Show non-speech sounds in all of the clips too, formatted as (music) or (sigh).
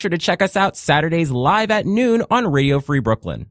sure to check us out Saturdays live at noon on Radio Free Brooklyn.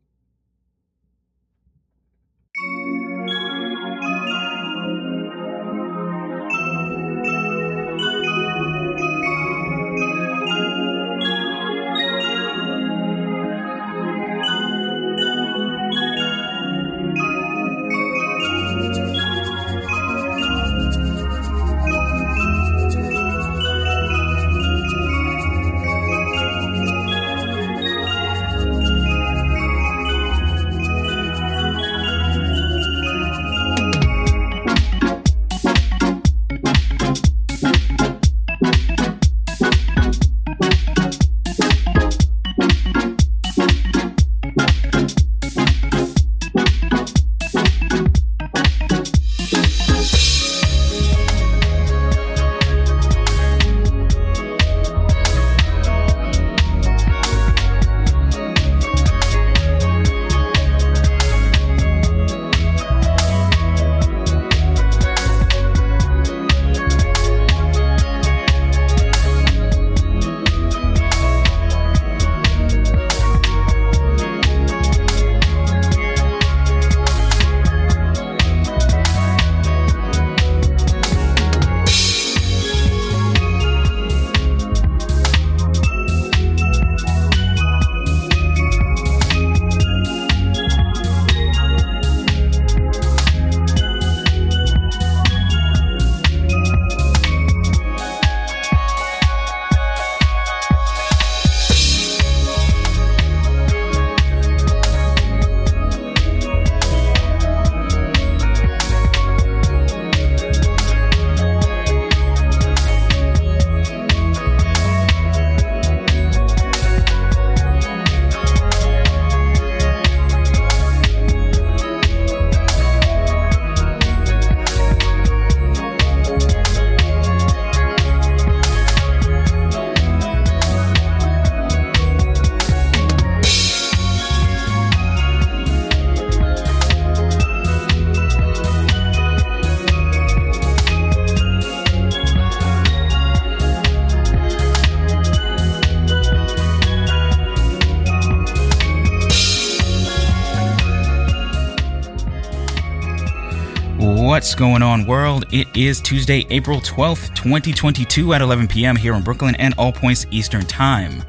Going on, world? It is Tuesday, April 12th, 2022 at 11 p.m. here in Brooklyn and all points Eastern Time.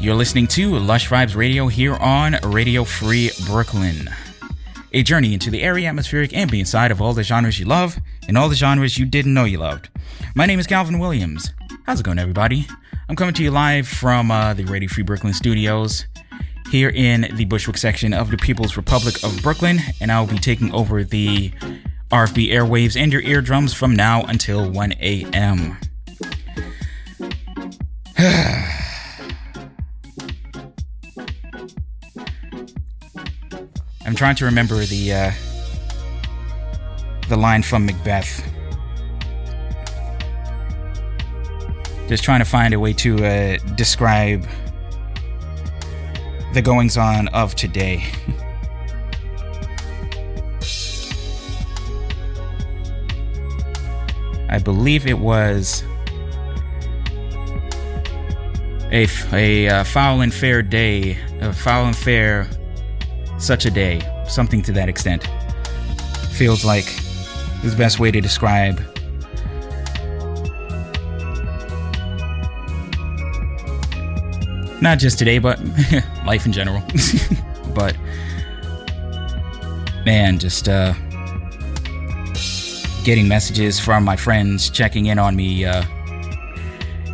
You're listening to Lush Vibes Radio here on Radio Free Brooklyn. A journey into the airy, atmospheric, ambient side of all the genres you love and all the genres you didn't know you loved. My name is Calvin Williams. How's it going, everybody? I'm coming to you live from uh, the Radio Free Brooklyn studios here in the Bushwick section of the People's Republic of Brooklyn, and I'll be taking over the RFB airwaves and your eardrums from now until 1 a.m. (sighs) I'm trying to remember the uh, the line from Macbeth. Just trying to find a way to uh, describe the goings on of today. I believe it was a, a uh, foul and fair day, a foul and fair such a day, something to that extent. Feels like is the best way to describe not just today, but (laughs) life in general. (laughs) but man, just uh, getting messages from my friends checking in on me, uh,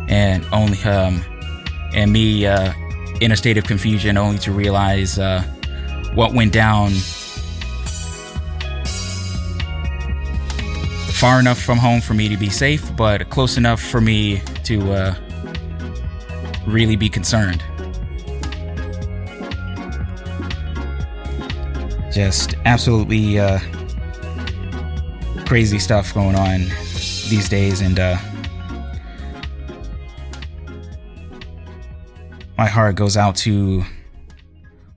and only um, and me uh, in a state of confusion, only to realize uh, what went down far enough from home for me to be safe, but close enough for me to uh, really be concerned. Just absolutely uh, crazy stuff going on these days, and uh, my heart goes out to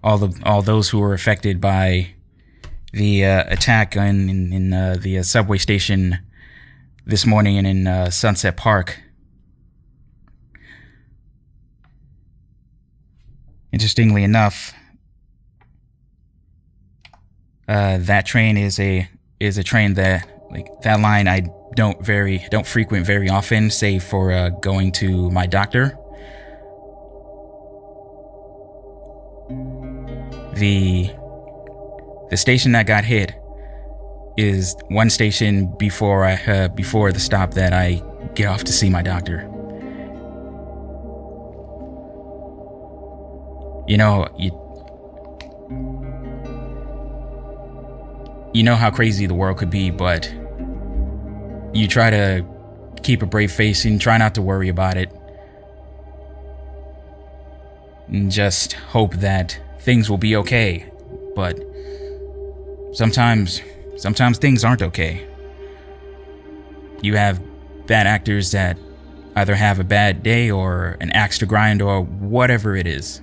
all the all those who were affected by the uh, attack in in, in uh, the uh, subway station this morning and in uh, Sunset Park. Interestingly enough, uh, that train is a is a train that like that line I don't very don't frequent very often, save for uh, going to my doctor. The the station that got hit is one station before I uh, before the stop that I get off to see my doctor. You know, you you know how crazy the world could be, but you try to keep a brave face and try not to worry about it. And just hope that things will be okay. But sometimes, sometimes things aren't okay. You have bad actors that either have a bad day or an axe to grind or whatever it is.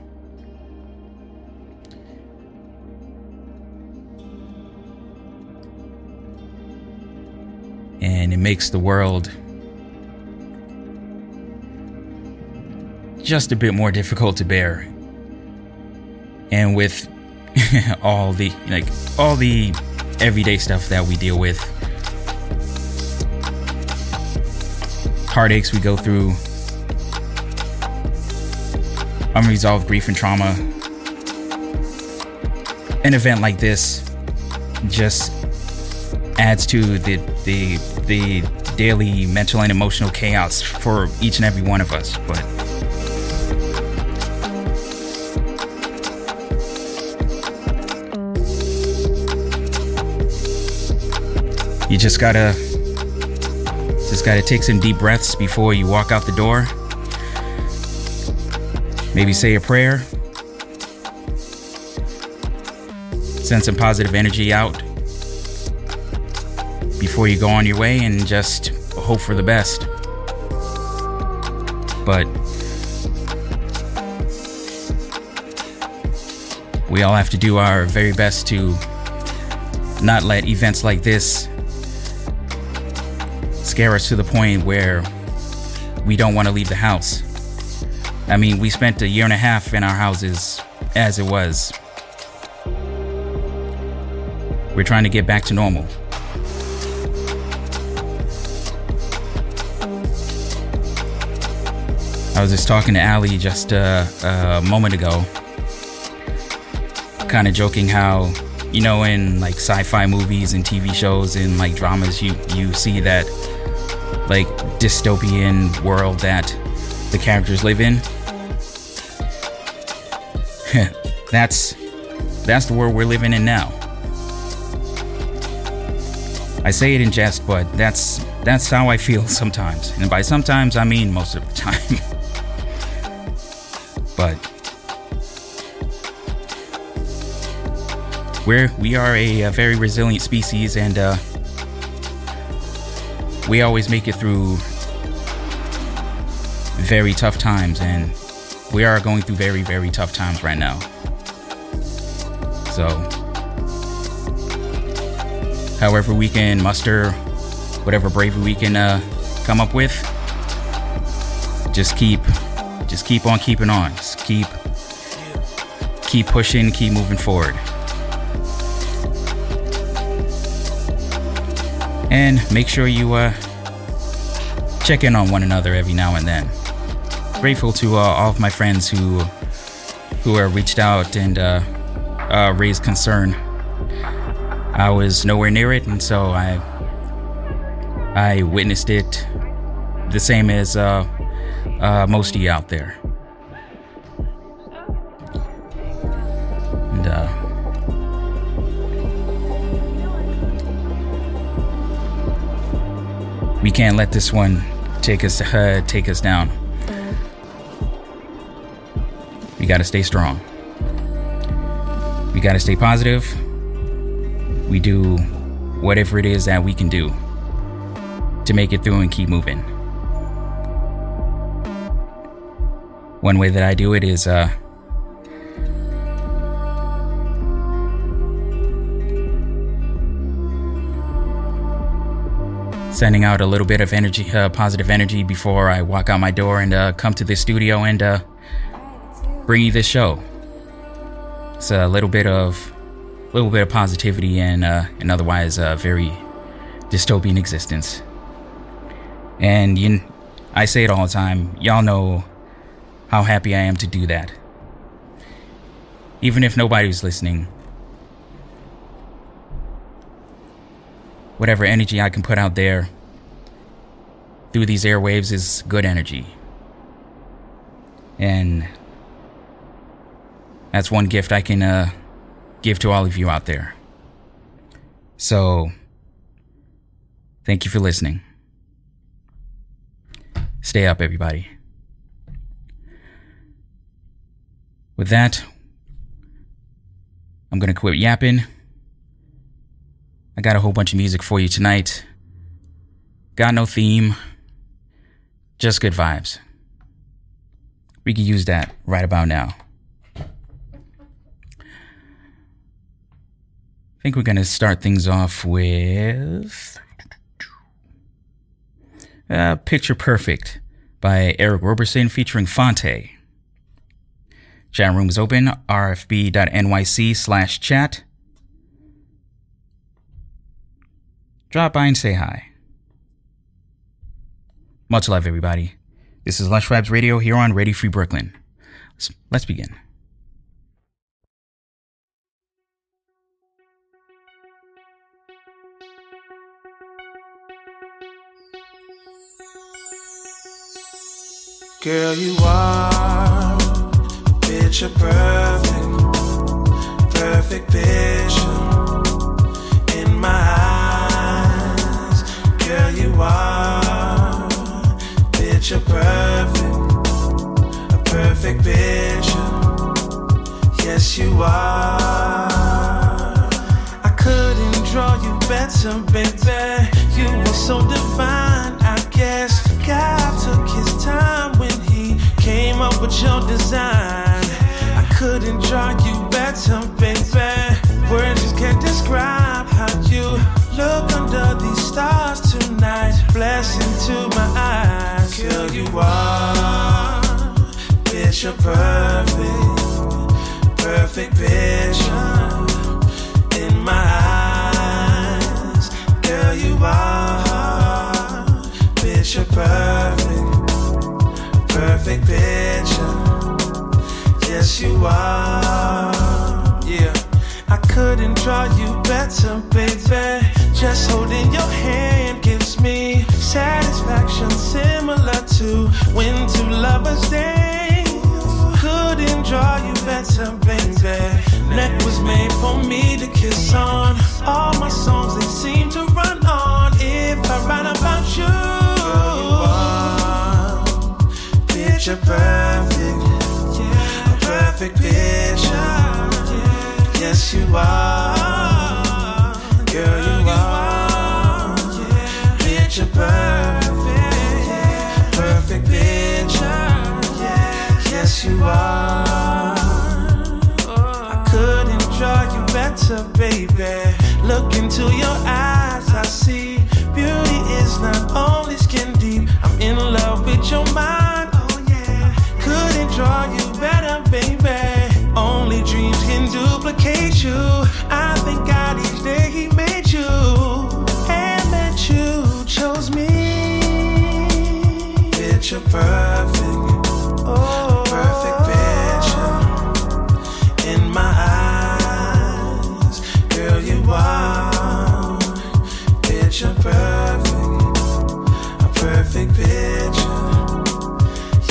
And it makes the world just a bit more difficult to bear. And with (laughs) all the like all the everyday stuff that we deal with, heartaches we go through, unresolved grief and trauma, an event like this just adds to the the the daily mental and emotional chaos for each and every one of us. But you just gotta just gotta take some deep breaths before you walk out the door. Maybe say a prayer. Send some positive energy out before you go on your way and just hope for the best. But we all have to do our very best to not let events like this scare us to the point where we don't want to leave the house. I mean, we spent a year and a half in our houses as it was. We're trying to get back to normal. I was just talking to Ali just uh, a moment ago, kind of joking how, you know, in like sci-fi movies and TV shows and like dramas, you you see that like dystopian world that the characters live in. (laughs) that's that's the world we're living in now. I say it in jest, but that's that's how I feel (laughs) sometimes. And by sometimes I mean most of the time. (laughs) but we're we are a, a very resilient species, and uh, we always make it through very tough times, and we are going through very very tough times right now. So, however we can muster whatever bravery we can uh, come up with, just keep just keep on keeping on. Keep keep pushing, keep moving forward. And make sure you uh, check in on one another every now and then. Grateful to uh, all of my friends who who have reached out and uh, uh, raised concern. I was nowhere near it, and so I I witnessed it the same as uh, uh, most of you out there. Can't let this one take us uh, take us down. We got to stay strong. We got to stay positive. We do whatever it is that we can do to make it through and keep moving. One way that I do it is uh, sending out a little bit of energy, uh, positive energy before I walk out my door and uh, come to the studio and uh, bring you this show. It's a little bit of, little bit of positivity and uh, and otherwise very dystopian existence. And you, I say it all the time. Y'all know how happy I am to do that. Even if nobody's listening, whatever energy I can put out there through these airwaves is good energy. And that's one gift I can uh, give to all of you out there. So, thank you for listening. Stay up, everybody. With that, I'm going to quit yapping. I got a whole bunch of music for you tonight. Got no theme, just good vibes. We could use that right about now. I think we're going to start things off with uh, Picture Perfect by Eric Roberson featuring Phonte. Chat room is open, rfb.nyc slash chat. Drop by and say hi. Much love, everybody. This is Lush Vibes Radio here on Radio Free Brooklyn. Let's, let's begin. Girl, you are picture perfect, perfect vision are picture perfect, a perfect vision. Yes, you are. I couldn't draw you better, baby. You were so divine. I guess God took his time when he came up with your design. I couldn't draw you better, baby. Words just can't describe you look under these stars tonight. Blessing to my eyes. Girl, you are picture perfect, perfect vision in my eyes. Girl, you are picture perfect, perfect picture. Yes, you are. Yeah, couldn't draw you better, baby. Just holding your hand gives me satisfaction similar to when two lovers dance. Couldn't draw you better, baby. Neck was made for me to kiss on. All my songs they seem to run on if I write about you. Girl, you are Picture perfect, a perfect picture. Yes, you are, girl, you are. Picture perfect, perfect picture. Yes, you are. I couldn't draw you better, baby. Look into your eyes, I see beauty is not only skin deep. I'm in love with your mind, you. I thank God each day He made you and that you chose me. Picture perfect, oh, perfect picture in my eyes. Girl, you are picture perfect, a perfect picture.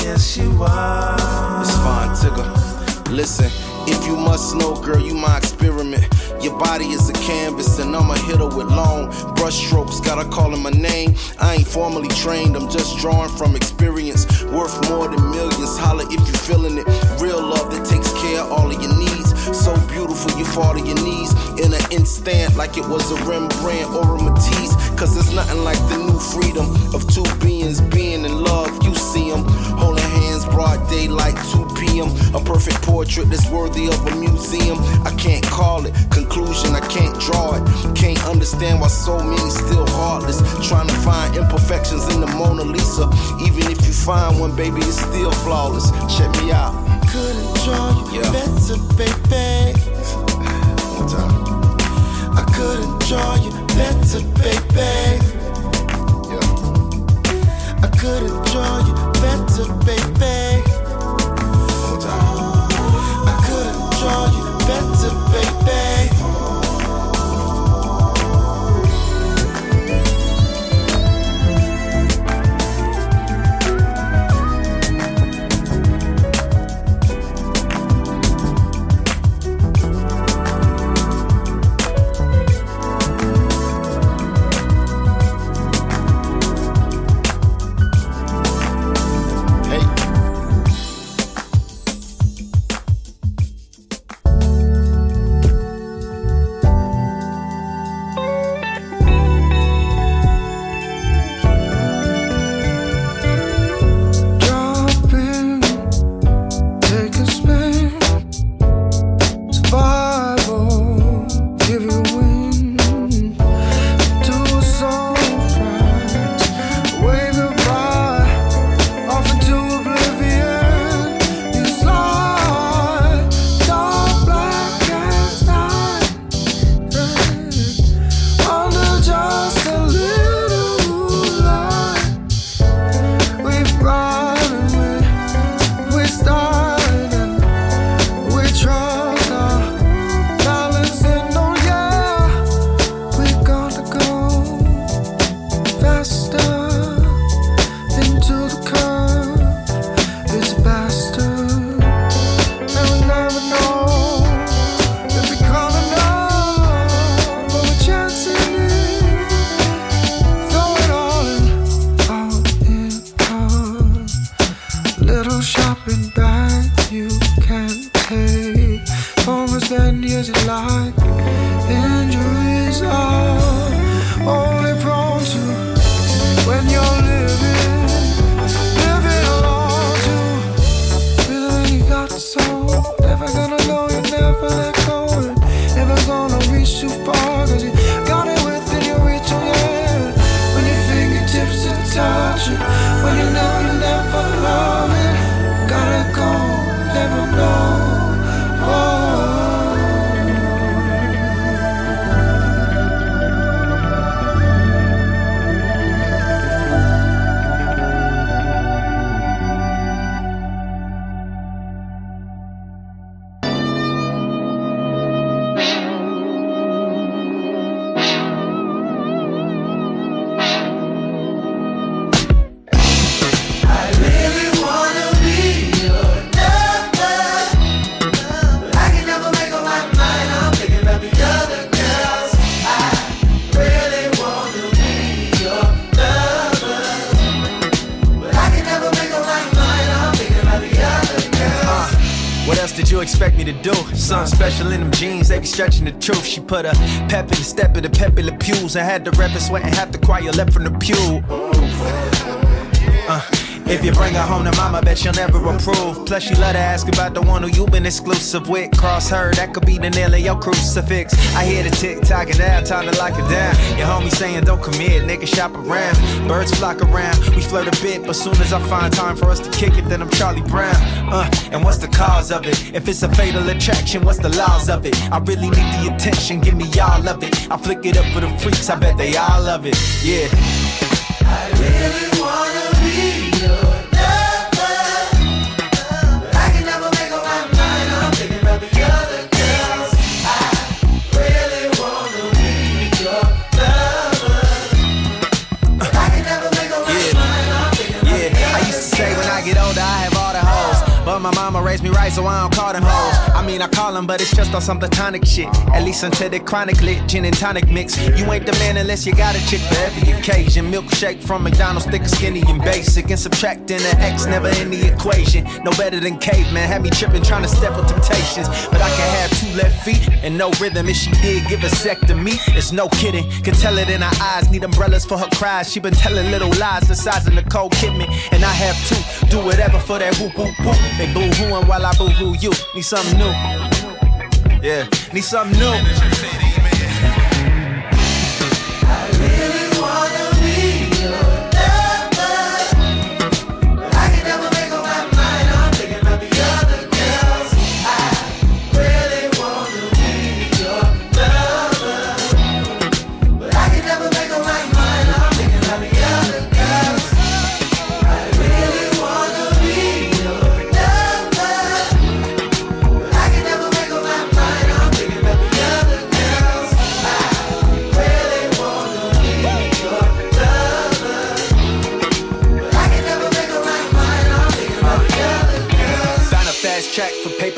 Yes, you are. It's fine, Tigger. Listen, if you must know, girl, you my experiment. Your body is a canvas, and I'm a hitter with long brush strokes. Gotta call in my name. I ain't formally trained, I'm just drawing from experience. Worth more than millions. Holla if you feeling it. Real love that takes care of all of your needs. So beautiful, you fall to your knees in an instant, like it was a Rembrandt or a Matisse. Cause it's nothing like the new freedom of two beings being in love. You see them holding broad daylight, 2 p.m. A perfect portrait that's worthy of a museum. I can't call it, conclusion, I can't draw it. Can't understand why so many still heartless. Trying to find imperfections in the Mona Lisa. Even if you find one, baby, it's still flawless. Check me out. Couldn't draw you yeah. better, baby. One time. I couldn't draw you better, baby. I could enjoy you better, baby. I could you better, baby. Been exclusive with. Cross her, that could be the nail of your crucifix. I hear the tick tock and now time to lock it down. Your homie saying don't commit, nigga shop around. Birds flock around, we flirt a bit, but soon as I find time for us to kick it, then I'm Charlie Brown. Uh, and what's the cause of it? If it's a fatal attraction, what's the laws of it? I really need the attention, give me all of it. I flick it up for the freaks, I bet they all love it. Yeah. I really so I don't call them hoes. I mean, I call them, but it's just on some platonic shit. At least until the chronic lit, gin and tonic mix. You ain't the man unless you got a chick for every occasion. Milkshake from McDonald's, thick, skinny, and basic. And subtracting the X never in the equation. No better than caveman. Had me tripping, trying to step with temptations. But I can have two left feet and no rhythm. If she did give a sec to me, it's no kidding. Can tell it in her eyes. Need umbrellas for her cries. She been telling little lies the size of Nicole Kidman. And I have two. Do whatever for that whoop whoop whoop. They boo hooing while I boo hoo you. Need something new. Yeah, need something new.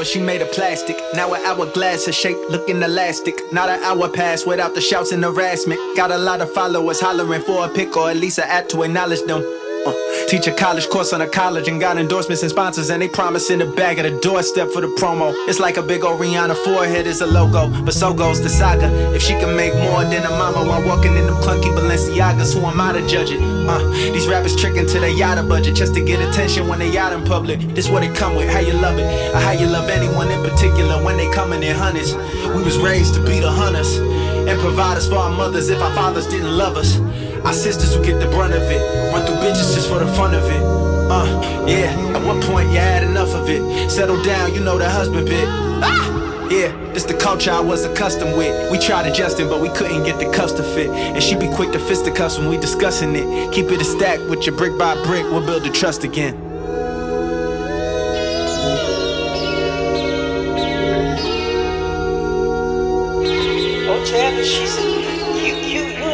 She made of plastic. Now an hourglass, her shape looking elastic. Not an hour pass without the shouts and harassment. Got a lot of followers hollering for a pic or at least an app to acknowledge them. Teach a college course on a college and got endorsements and sponsors and they promise in the bag at the doorstep for the promo. It's like a big old Rihanna forehead is a logo, but so goes the saga. If she can make more than a mama while walking in them clunky Balenciagas, who am I to judge it? Uh, these rappers tricking to their yada budget just to get attention when they out in public. This what it come with, how you love it, or how you love anyone in particular when they coming in hundreds. We was raised to be the hunters and providers for our mothers if our fathers didn't love us. Our sisters who get the brunt of it, run through bitches just for the fun of it. Uh, yeah, at one point you had enough of it. Settle down, you know the husband bit. Ah! Yeah, this the culture I was accustomed with. We tried adjusting, but we couldn't get the cuffs to fit. And she be quick to fist the cuffs when we discussing it. Keep it a stack with your brick by brick, we'll build the trust again. Oh, Travis, she said, you, you, you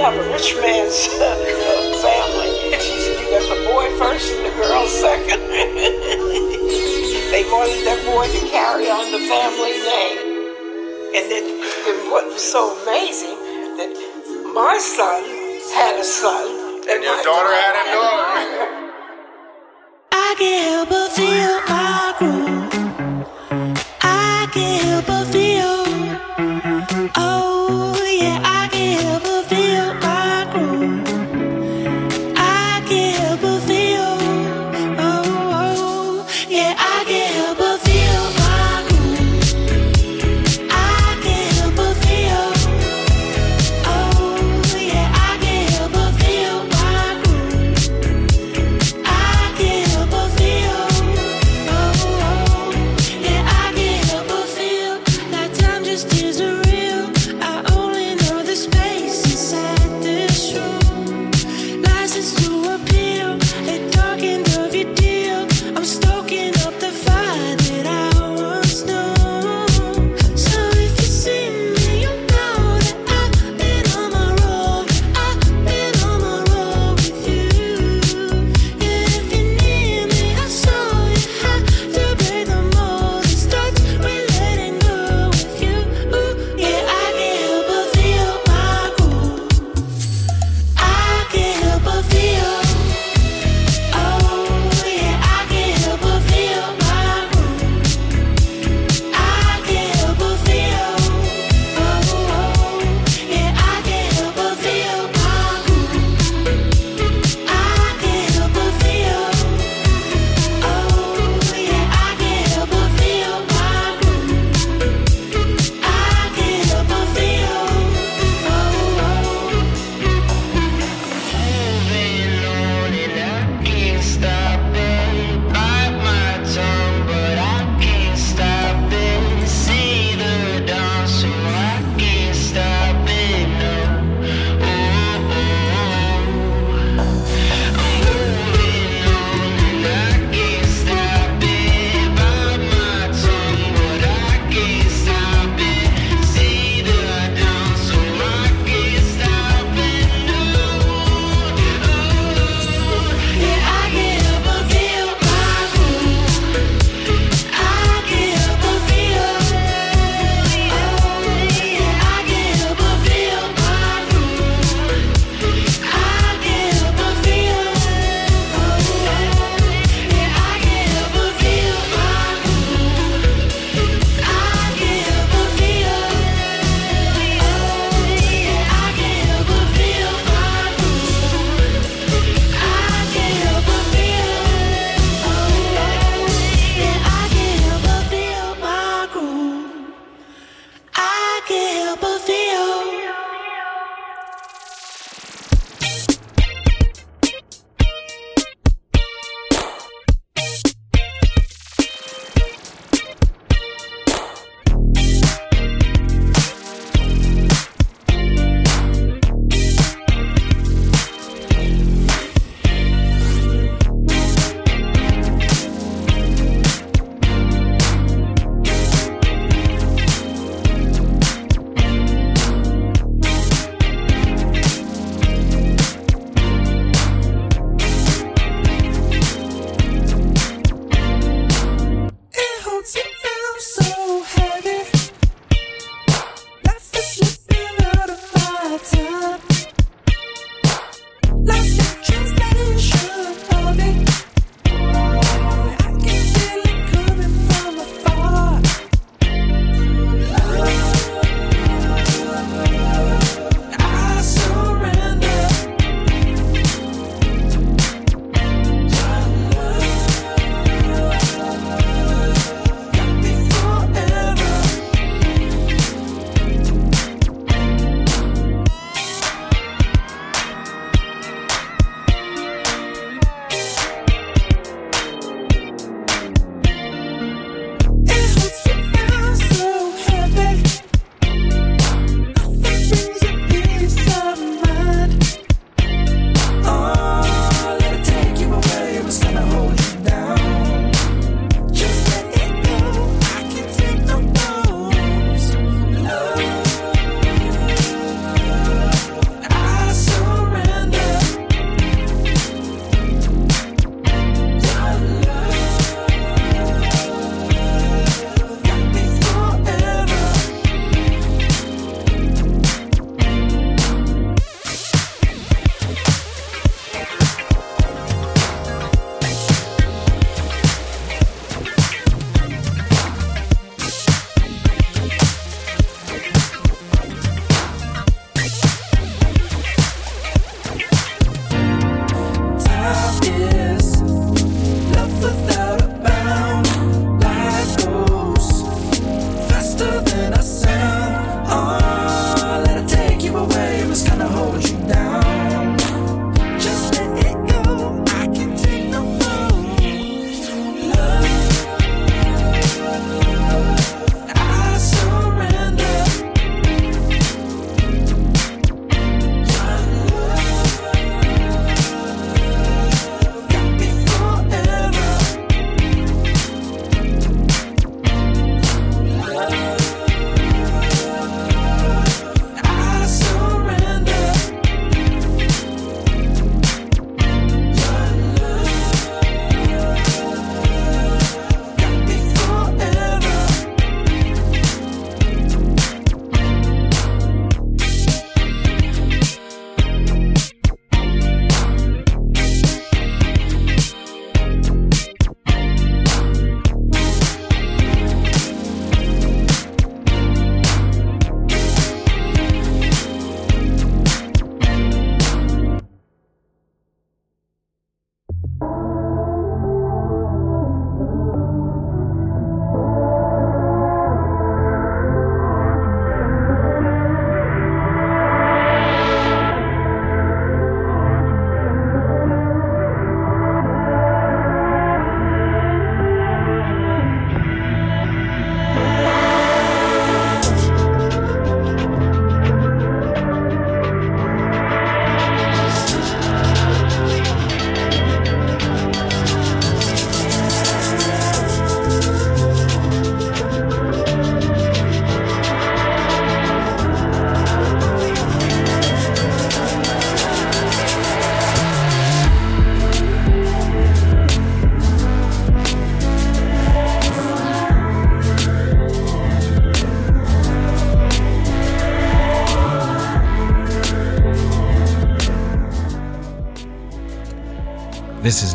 have a rich man's (laughs) family. She said, you got the boy first and the girl second. (laughs) they wanted that boy to carry on the family name. And then and what was so amazing that my son had a son. And, and your daughter had a daughter. I can't help but feel my groove. I can't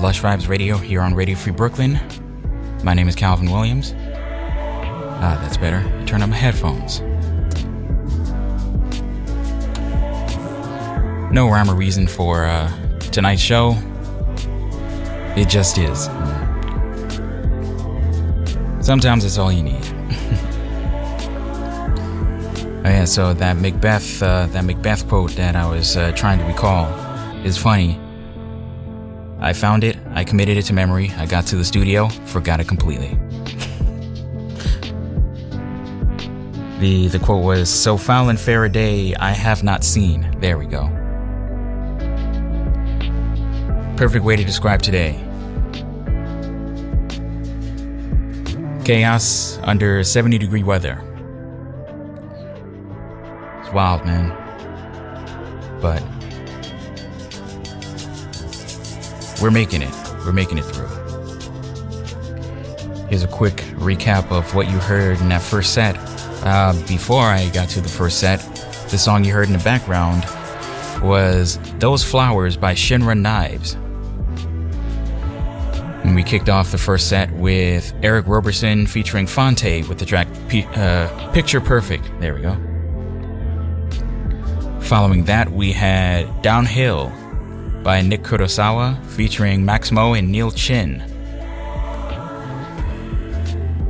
Lush Vibes Radio here on Radio Free Brooklyn. My name is Calvin Williams. Ah, that's better. Turn up my headphones. No rhyme or reason for uh, tonight's show. It just is. Sometimes it's all you need. (laughs) oh yeah, so that Macbeth, uh, that Macbeth quote that I was uh, trying to recall is funny. I found it, I committed it to memory, I got to the studio, forgot it completely. the the quote was, So foul and fair a day I have not seen. There we go. Perfect way to describe today. Chaos under 70 degree weather. It's wild, man. But we're making it. We're making it through. Here's a quick recap of what you heard in that first set. Uh, before I got to the first set, the song you heard in the background was Those Flowers by Shinra Knives. And we kicked off the first set with Eric Roberson featuring Phonte with the track P- uh, Picture Perfect. There we go. Following that, we had Downhill by Nick Kurosawa featuring Maximo and Neal Chin.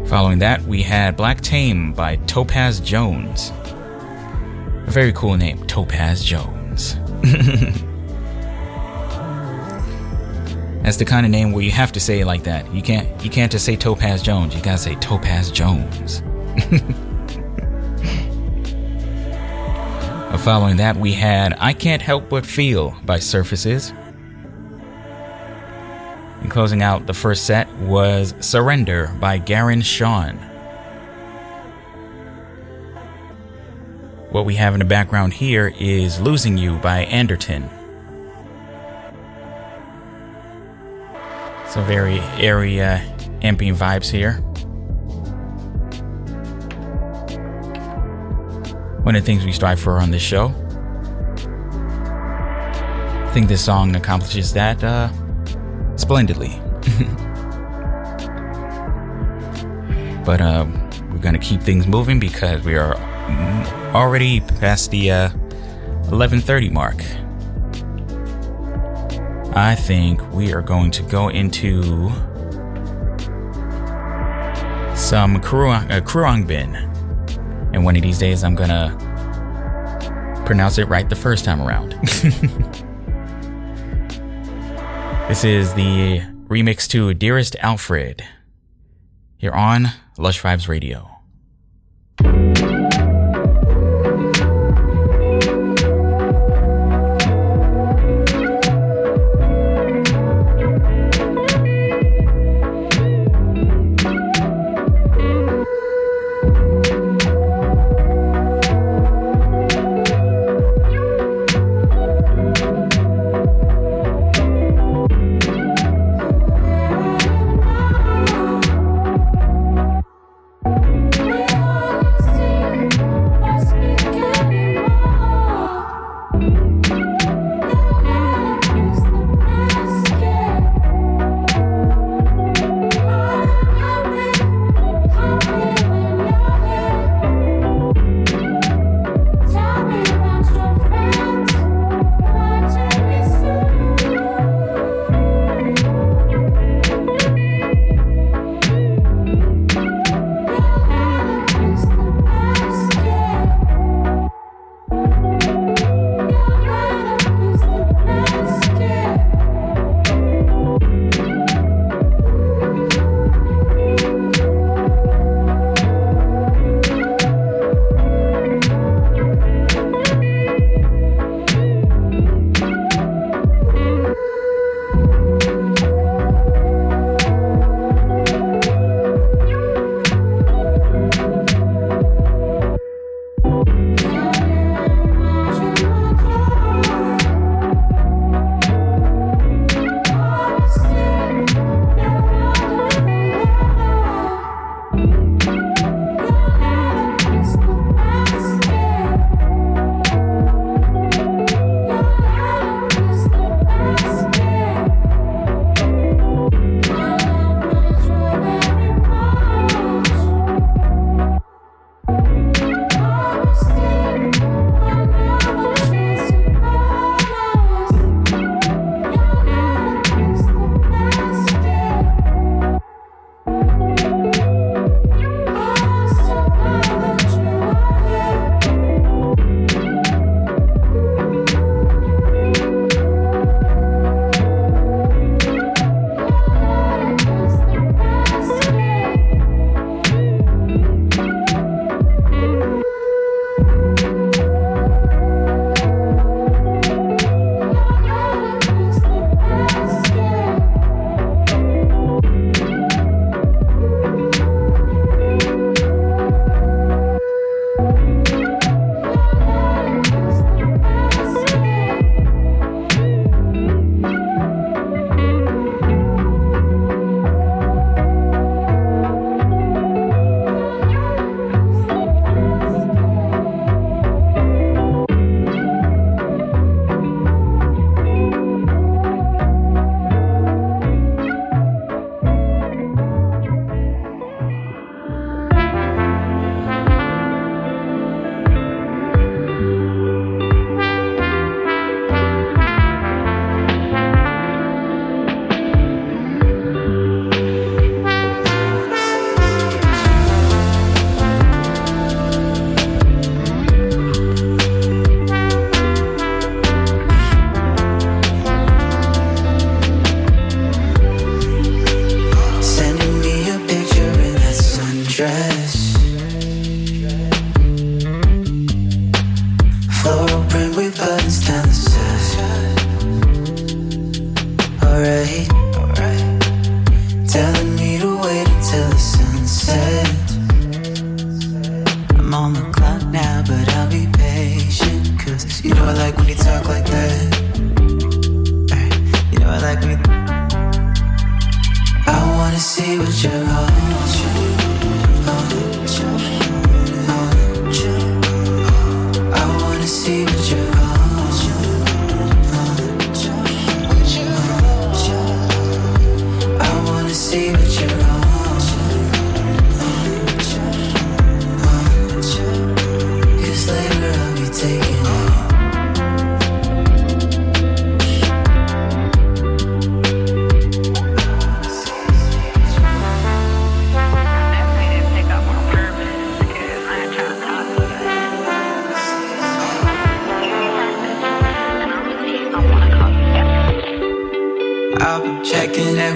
Following that, we had Black Tame by Topaz Jones. A very cool name, Topaz Jones. (laughs) That's the kind of name where you have to say it like that. You can't you can't just say Topaz Jones. You gotta say Topaz Jones. (laughs) Following that, we had I Can't Help But Feel by Surfaces. And closing out the first set was Surrender by Garren Sean. What we have in the background here is Losing You by Anderton. Some very airy uh, ambient vibes here. One of the things we strive for on this show. I think this song accomplishes that uh, splendidly. (laughs) but uh, we're gonna keep things moving because we are already past the uh, 11:30 mark. I think we are going to go into some Kurang, uh, Khruangbin. And one of these days, I'm gonna pronounce it right the first time around. (laughs) this is the remix to Dearest Alfred. You're on Lush Vibes Radio.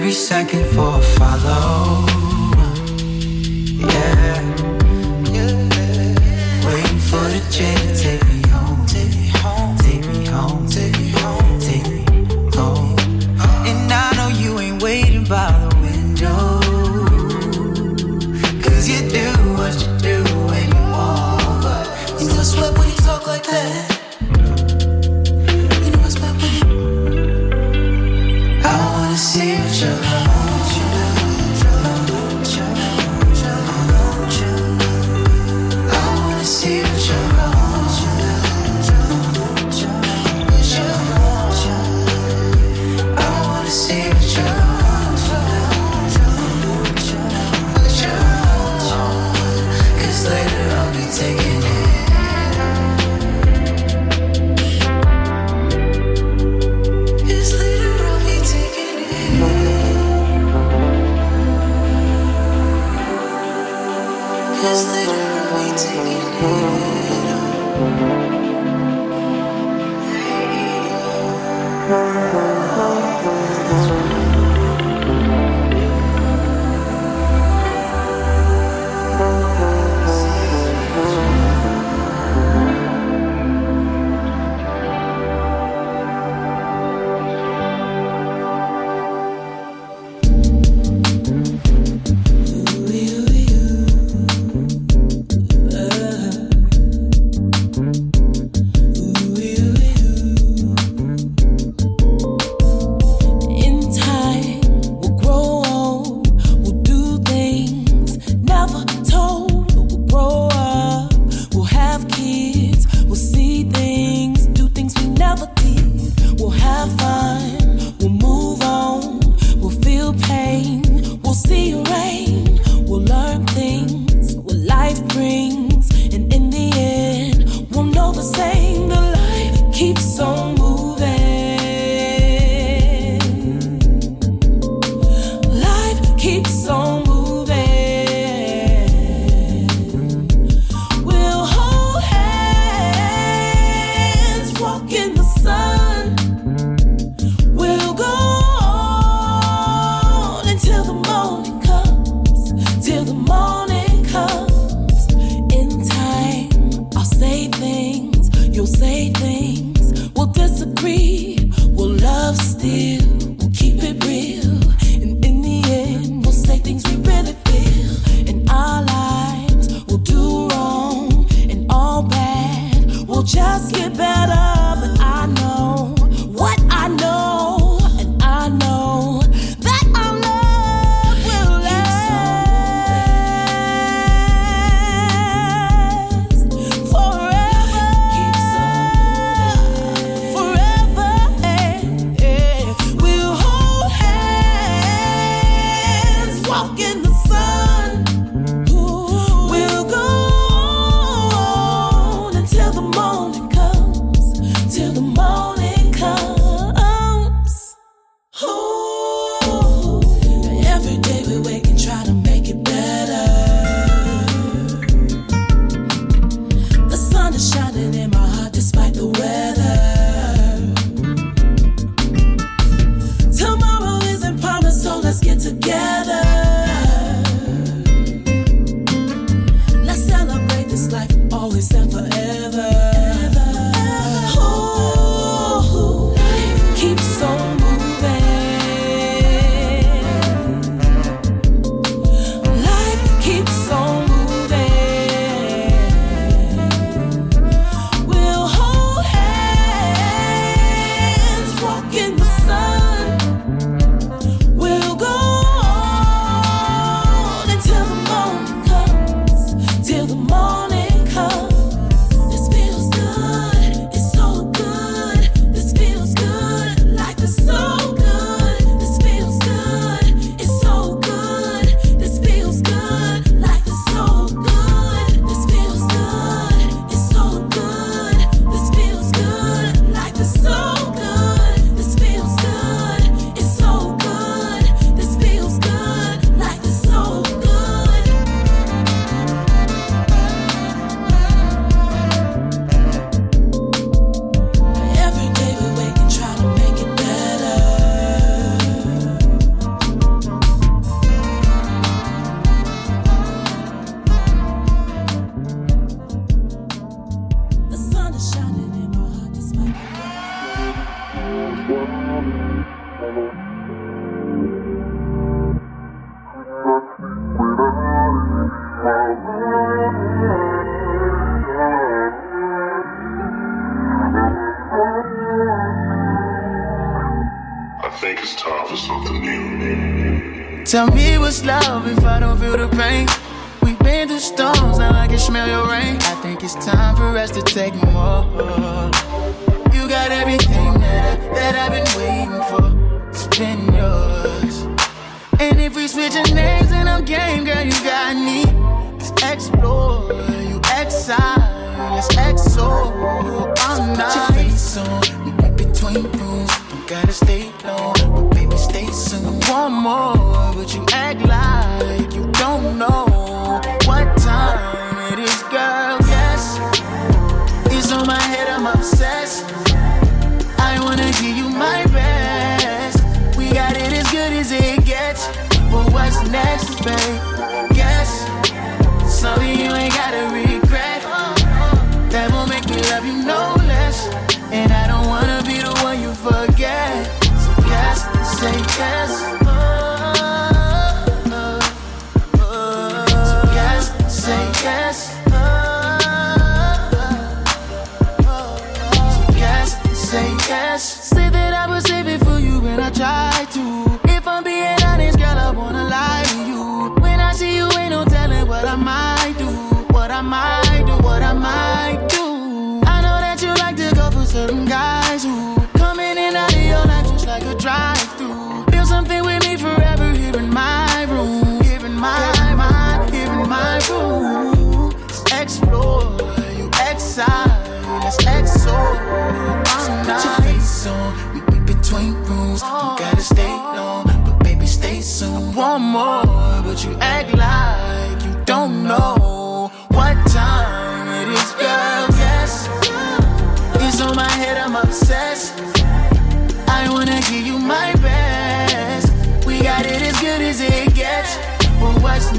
Every second for a follow.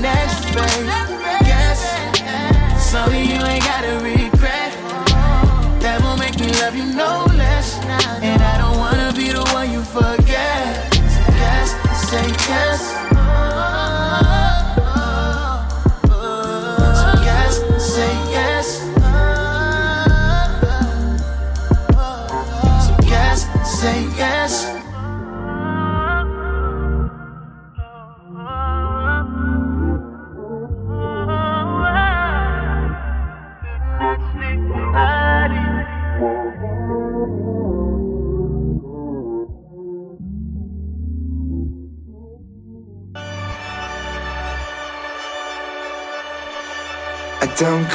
next, babe. Yes, sorry you ain't gotta regret. That will make me love you no less. And I don't wanna be the one you forget. Yes, say yes.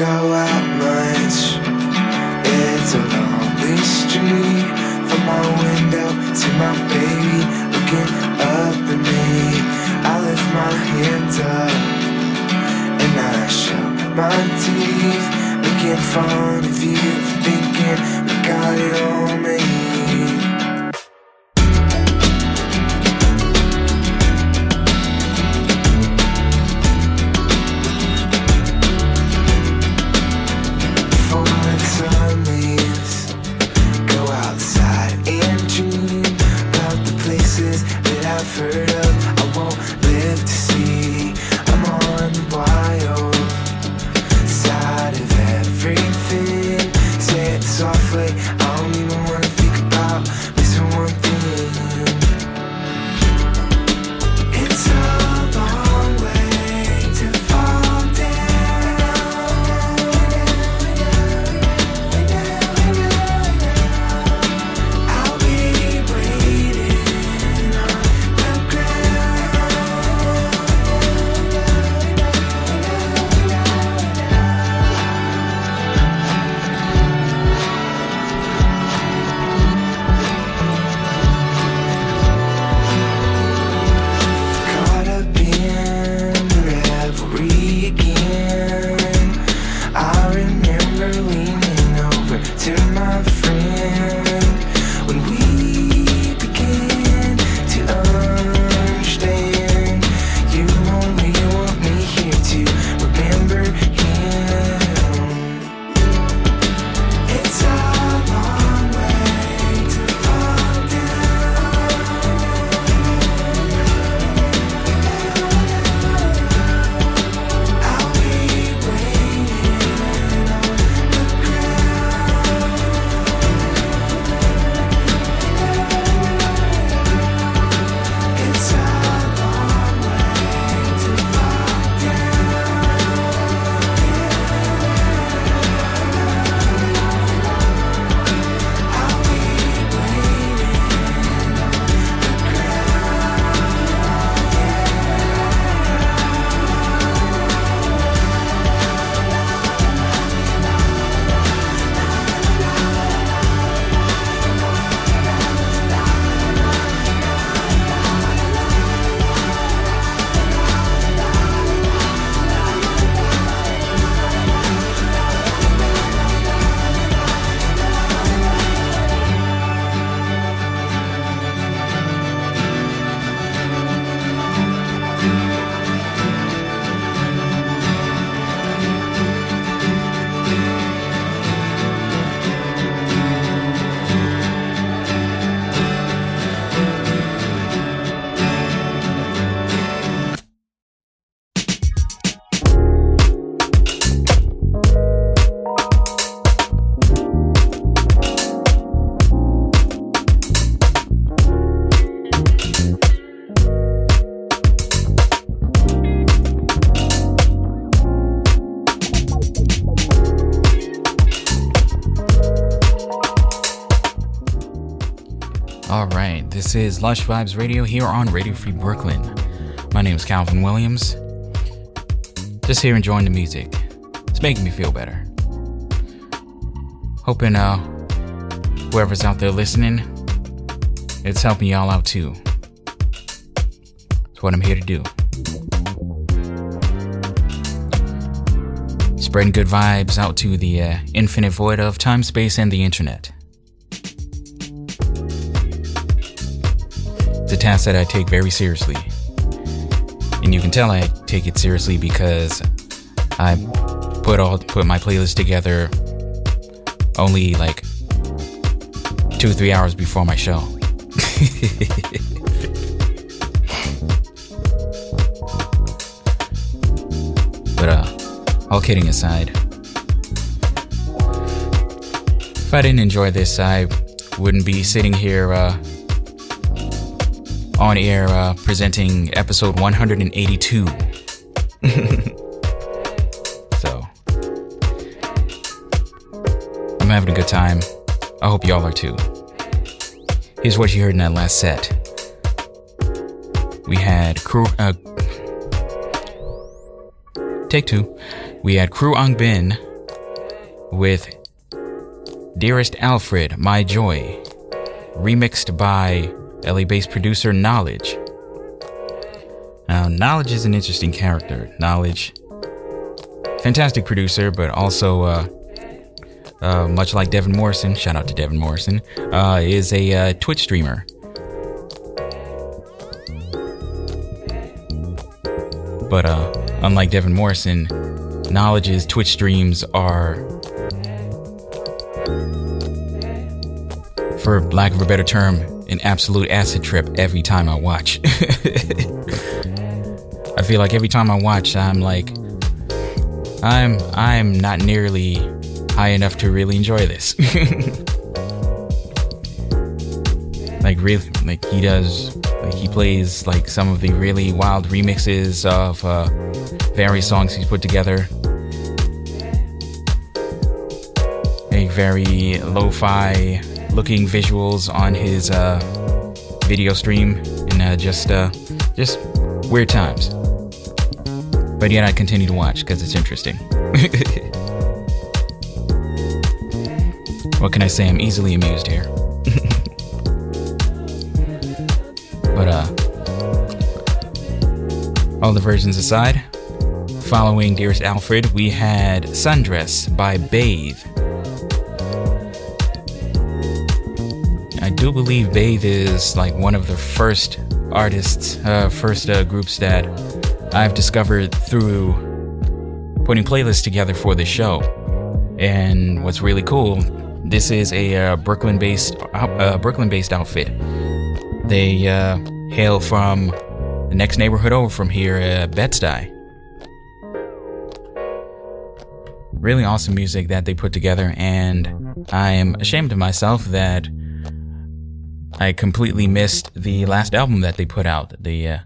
go out much. It's a lonely street from my window to my baby looking up at me. I lift my hands up and I show my teeth, making fun of you for thinking we got it on me. Lush Vibes Radio here on Radio Free Brooklyn. My name is Calvin Williams. Just here enjoying the music. It's making me feel better. Hoping uh whoever's out there listening, it's helping y'all out too. That's what I'm here to do. Spreading good vibes out to the uh, infinite void of time, space, and the internet. Task that I take very seriously. And you can tell I take it seriously because I put all put my playlist together only like two three hours before my show. (laughs) but uh all kidding aside, if I didn't enjoy this, I wouldn't be sitting here uh, on air uh, presenting episode 182. (laughs) so, I'm having a good time. I hope y'all are too. Here's what you heard in that last set. We had crew. Uh, take two. We had Khruangbin with Dearest Alfred, My Joy, remixed by LA based producer Knowledge. Now, Knowledge is an interesting character. Knowledge, fantastic producer, but also, uh, uh, much like Devin Morrison, shout out to Devin Morrison, uh, is a uh, Twitch streamer. But uh, unlike Devin Morrison, Knowledge's Twitch streams are, for lack of a better term, an absolute acid trip every time I watch. (laughs) I feel like every time I watch, I'm like, I'm I'm not nearly high enough to really enjoy this. (laughs) like really, like he does, like he plays like some of the really wild remixes of uh, various songs he's put together. A very lo-fi looking visuals on his uh, video stream, and uh, just uh, just weird times. But yet I continue to watch because it's interesting. (laughs) what can I say? I'm easily amused here. (laughs) but uh, all the versions aside, following Dearest Alfred, we had Sundress by Bathe. Do believe Bathe is like one of the first artists, uh, first uh, groups that I've discovered through putting playlists together for this show. And what's really cool, this is a uh, Brooklyn-based uh, Brooklyn-based outfit. They uh, hail from the next neighborhood over from here, uh, Bed-Stuy. Really awesome music that they put together, and I'm ashamed of myself that I completely missed the last album that they put out. The uh,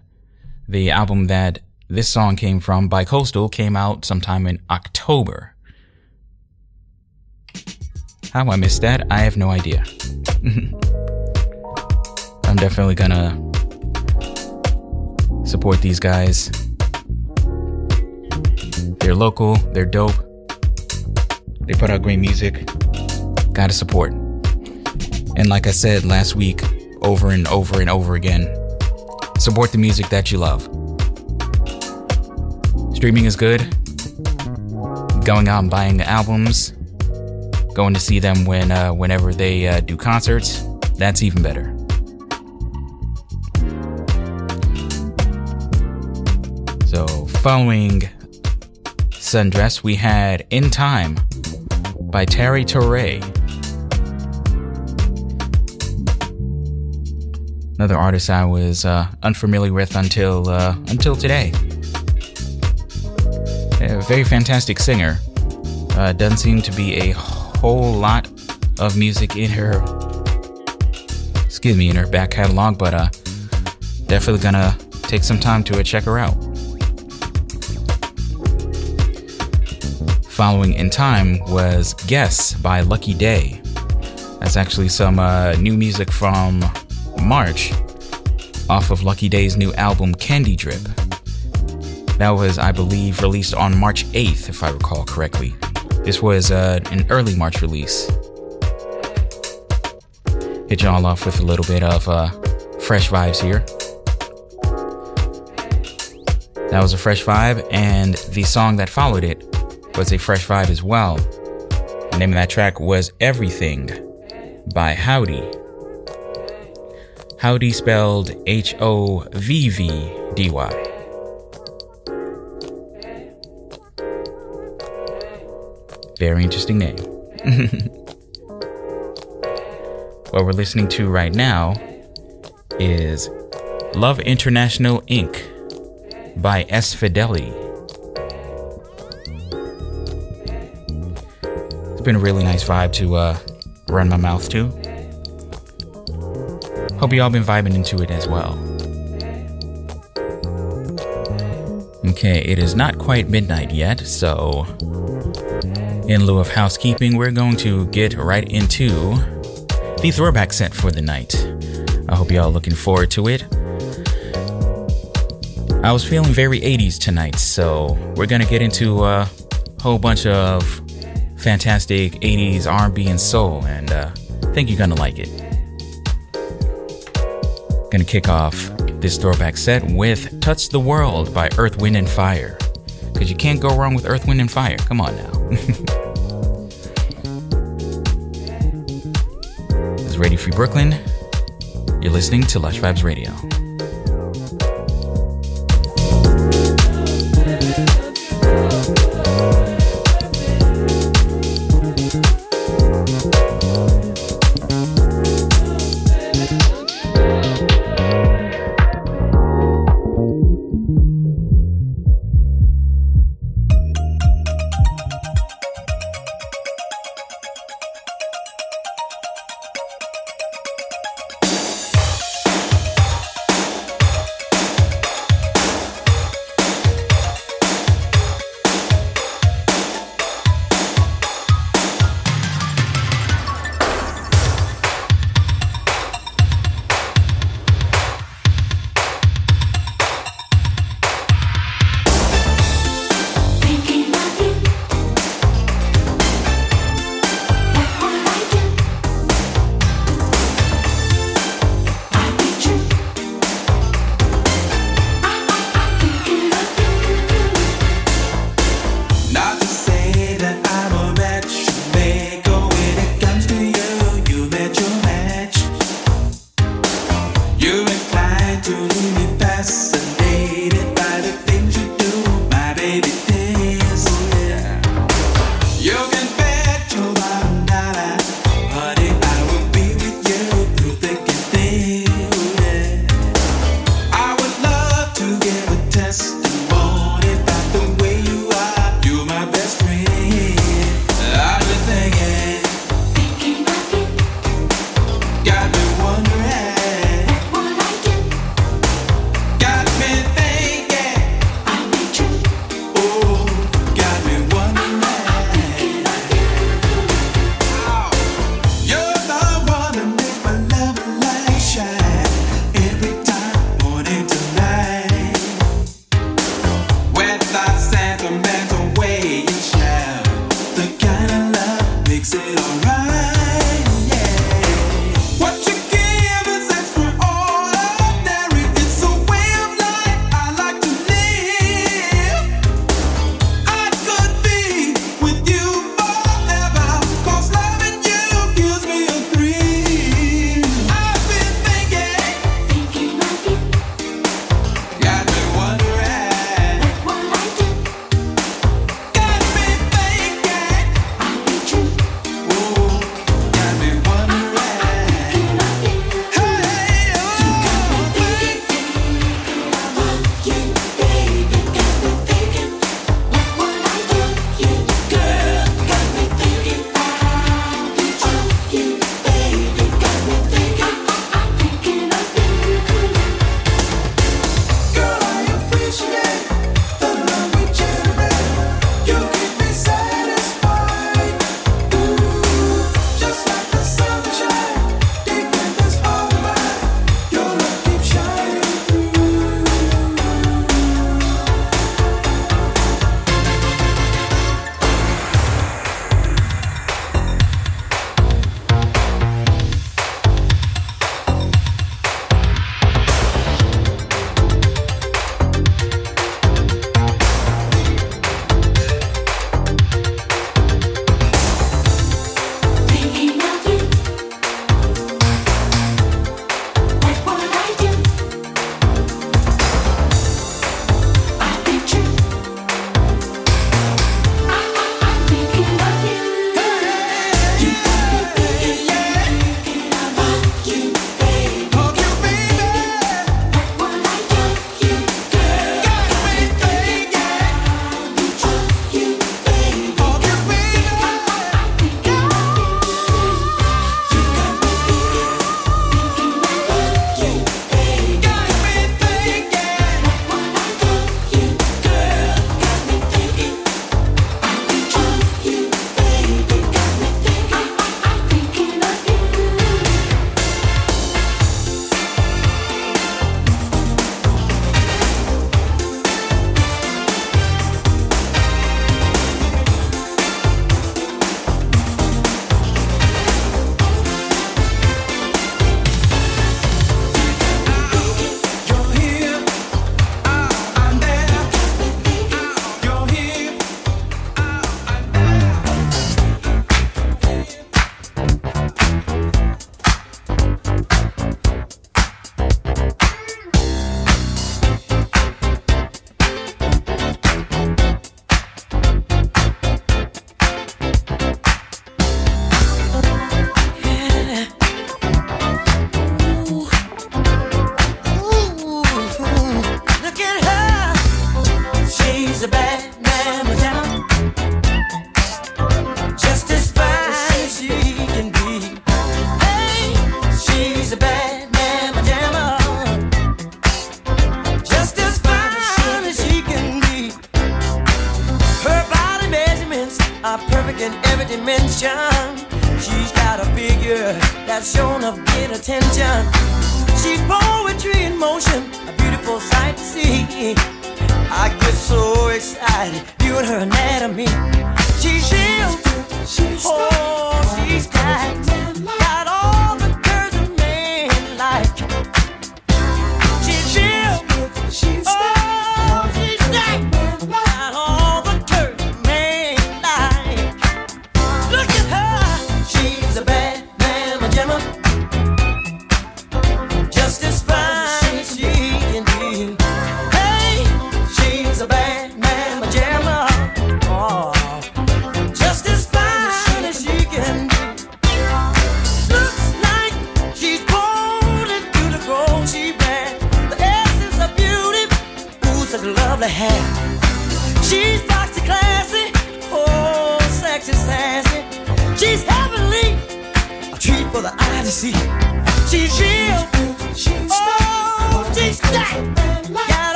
the album that this song came from by Coastal came out sometime in October. How I missed that, I have no idea. (laughs) I'm definitely gonna support these guys. They're local, they're dope. They put out great music. Gotta support. And like I said last week, over and over and over again, support the music that you love. Streaming is good. Going out and buying the albums, going to see them when uh, whenever they uh, do concerts, that's even better. So, following Sundress, we had In Time by Tarrey Torae. Another artist I was uh, unfamiliar with until uh, until today. A very fantastic singer. Uh, doesn't seem to be a whole lot of music in her, excuse me, in her back catalog, but uh, definitely gonna take some time to uh, check her out. Following in time was Guess by Lucky Daye. That's actually some uh, new music from March off of Lucky Daye's new album Candy Drip. That was, I believe, released on March 8th, if I recall correctly. This was uh, an early March release. Hit y'all off with a little bit of uh, fresh vibes here. That was a fresh vibe, and the song that followed it was a fresh vibe as well. The name of that track was Everything by Hovvdy. Hovvdy spelled H O V V D Y. Very interesting name. (laughs) what we're listening to right now is Love International Inc. by S. Fidelity. It's been a really nice vibe to uh, run my mouth to. Hope y'all been vibing into it as well. Okay, it is not quite midnight yet, so in lieu of housekeeping, we're going to get right into the throwback set for the night. I hope y'all looking forward to it. I was feeling very 80s tonight, so we're gonna get into a whole bunch of fantastic 80s R&B and soul, and uh, I think you're gonna like it. Gonna kick off this throwback set with Touch the World by Earth, Wind, and Fire. Because you can't go wrong with Earth, Wind, and Fire. Come on now. (laughs) this is Radio Free Brooklyn. You're listening to Lush Vibes Radio.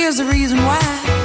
here's the reason why.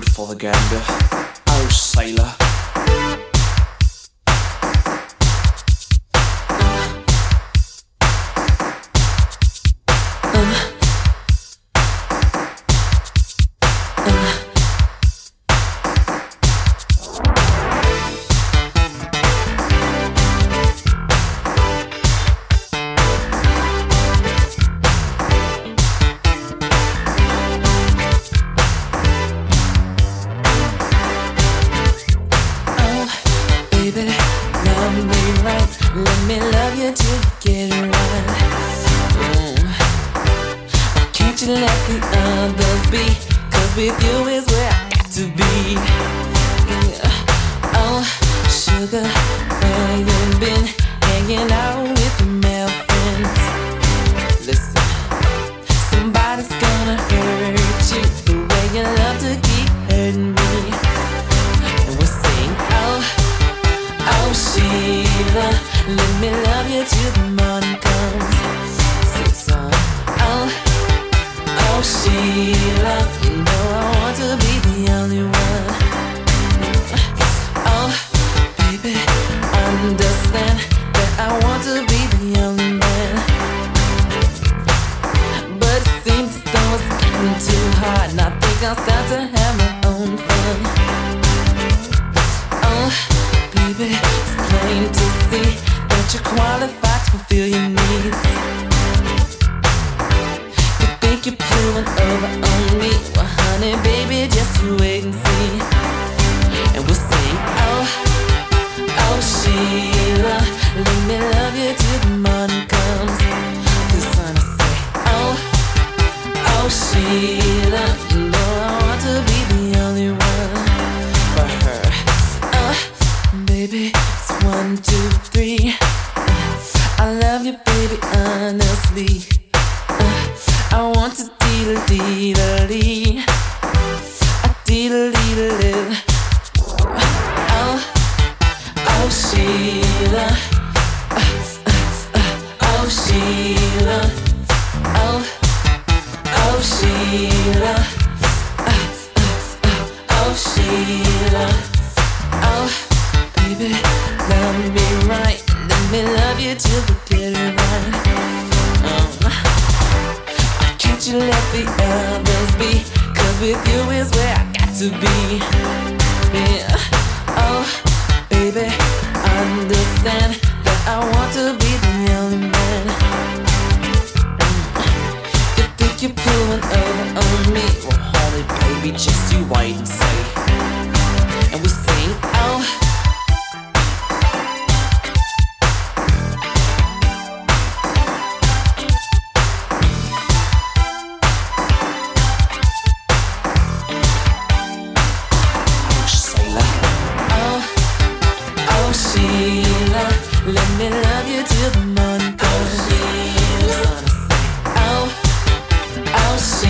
Good for the gander. Oh, sailor.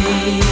Oh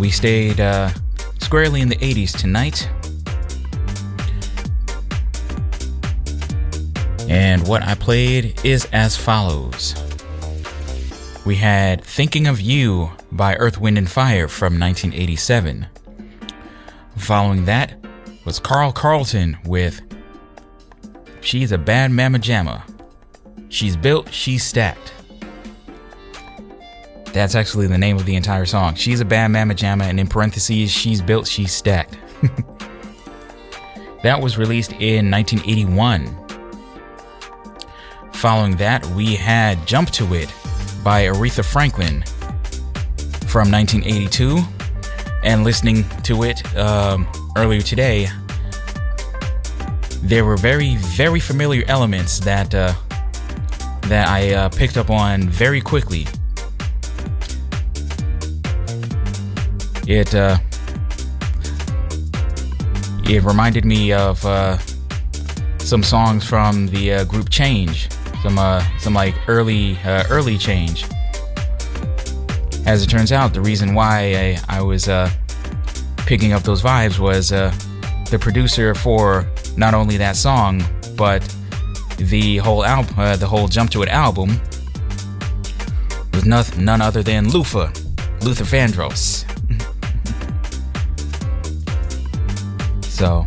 we stayed uh, squarely in the 80s tonight. And what I played is as follows. We had Thinking of You by Earth, Wind, and Fire from 1987. Following that was Carl Carlton with She's a Bad Mama Jama. She's built, she's stacked. That's actually the name of the entire song. She's a bad mama jama, and in parentheses, she's built, she's stacked. (laughs) that was released in 1981. Following that, we had Jump to It by Aretha Franklin from 1982. And listening to it um, earlier today, there were very, very familiar elements that uh, that I uh, picked up on very quickly. It uh, it reminded me of uh, some songs from the uh, group Change, some uh, some like early uh, early Change. As it turns out, the reason why I, I was uh, picking up those vibes was uh, the producer for not only that song, but the whole album, uh, the whole Jump to It album, was nothing, none other than Luther, Luther Vandross. So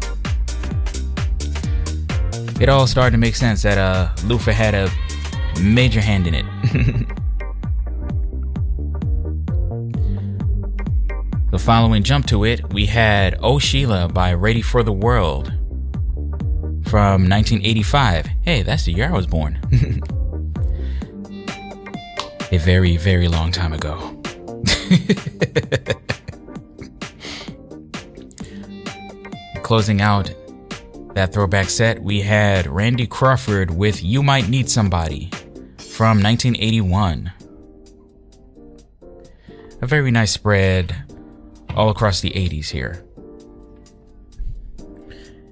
it all started to make sense that uh, Luther had a major hand in it. (laughs) the following jump to it, we had Oh Sheila by Ready for the World from 1985. Hey, that's the year I was born. (laughs) a very, very long time ago. (laughs) Closing out that throwback set, we had Randy Crawford with You Might Need Somebody from 1981. A very nice spread all across the 80s here.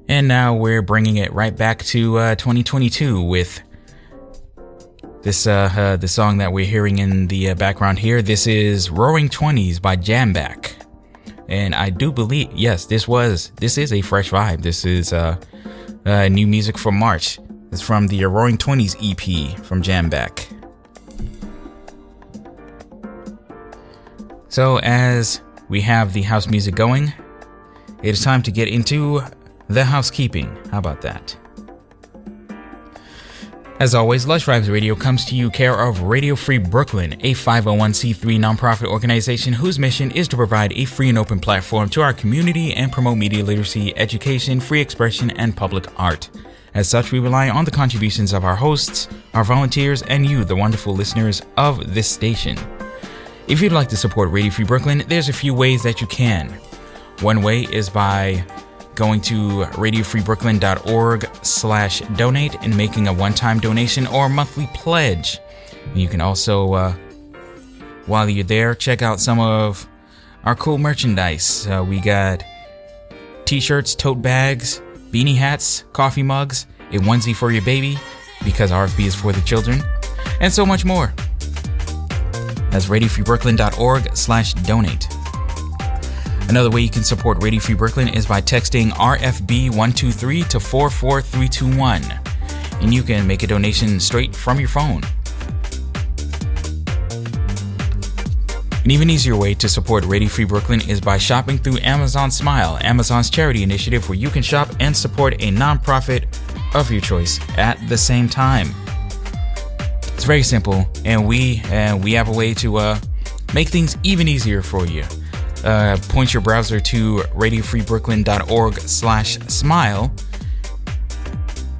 And now we're bringing it right back to uh, 2022 with this uh, uh, the song that we're hearing in the uh, background here. This is "Roaring Twenties" by Jamback, and I do believe yes, this was this is a fresh vibe. This is uh, uh new music from March. It's from the Roaring Twenties EP from Jamback. So as we have the house music going, it is time to get into the housekeeping. How about that? As always, Lush Vibes Radio comes to you care of Radio Free Brooklyn, a 501c3 nonprofit organization whose mission is to provide a free and open platform to our community and promote media literacy, education, free expression, and public art. As such, we rely on the contributions of our hosts, our volunteers, and you, the wonderful listeners of this station. If you'd like to support Radio Free Brooklyn, there's a few ways that you can. One way is by going to radiofreebrooklyn.org slash donate and making a one-time donation or monthly pledge. You can also, uh, while you're there, check out some of our cool merchandise. Uh, we got t-shirts, tote bags, beanie hats, coffee mugs, a onesie for your baby, because RFB is for the children, and so much more. That's radiofreebrooklyn.org slash donate. Another way you can support Radio Free Brooklyn is by texting RFB123 to 44321. And you can make a donation straight from your phone. An even easier way to support Radio Free Brooklyn is by shopping through Amazon Smile, Amazon's charity initiative where you can shop and support a nonprofit of your choice at the same time. It's very simple, and we and we have a way to uh, make things even easier for you uh, point your browser to radiofreebrooklyn.org slash smile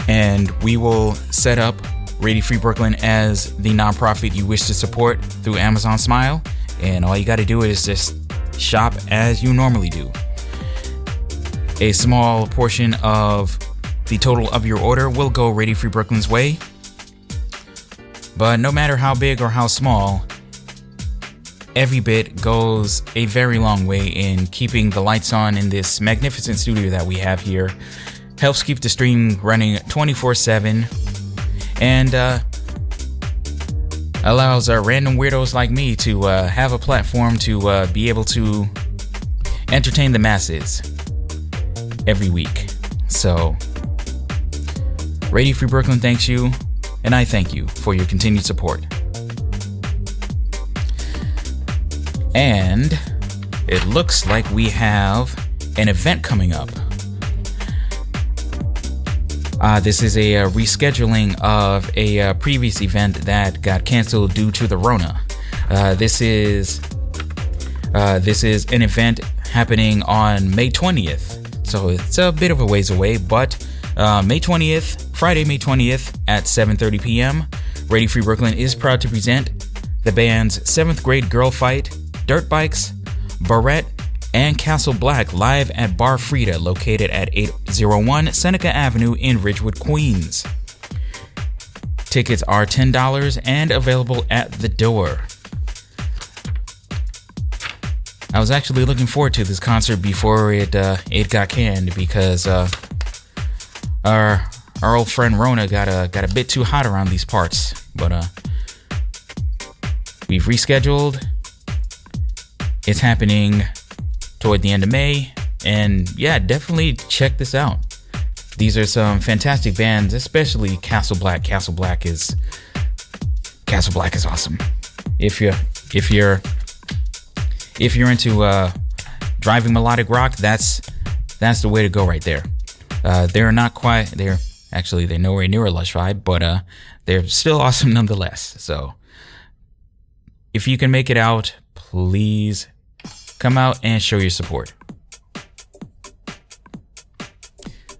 and we will set up Radio Free Brooklyn as the nonprofit you wish to support through Amazon Smile. And all you got to do is just shop as you normally do. A small portion of the total of your order will go Radio Free Brooklyn's way. But no matter how big or how small, every bit goes a very long way in keeping the lights on in this magnificent studio that we have here. Helps keep the stream running 24 7. and uh, allows uh, random weirdos like me to uh, have a platform to uh, be able to entertain the masses every week. So, Radio Free Brooklyn thanks you, and I thank you for your continued support. And it looks like we have an event coming up. Uh, this is a, uh rescheduling of a uh, previous event that got canceled due to the Rona. Uh, this is this is an event happening on May 20th, so it's a bit of a ways away. But May 20th, Friday, May 20th at 7:30 p.m. Radio Free Brooklyn is proud to present the band's seventh grade girl fight, dirt bikes, Barrette, and Castle Black live at Bar Freda, located at 801 Seneca Avenue in Ridgewood, Queens. Tickets are $10 and available at the door. I was actually looking forward to this concert before it uh, it got canned because uh, our our old friend Rona got a got a bit too hot around these parts. But uh, we've rescheduled. It's happening toward the end of May. And yeah, definitely check this out. These are some fantastic bands, especially Castle Black. Castle Black is Castle Black is awesome. If you if you're if you're into uh, driving melodic rock, that's that's the way to go right there. Uh, they're not quite they're actually they're nowhere near a lush vibe, but uh, they're still (laughs) awesome nonetheless. So if you can make it out, please come out and show your support.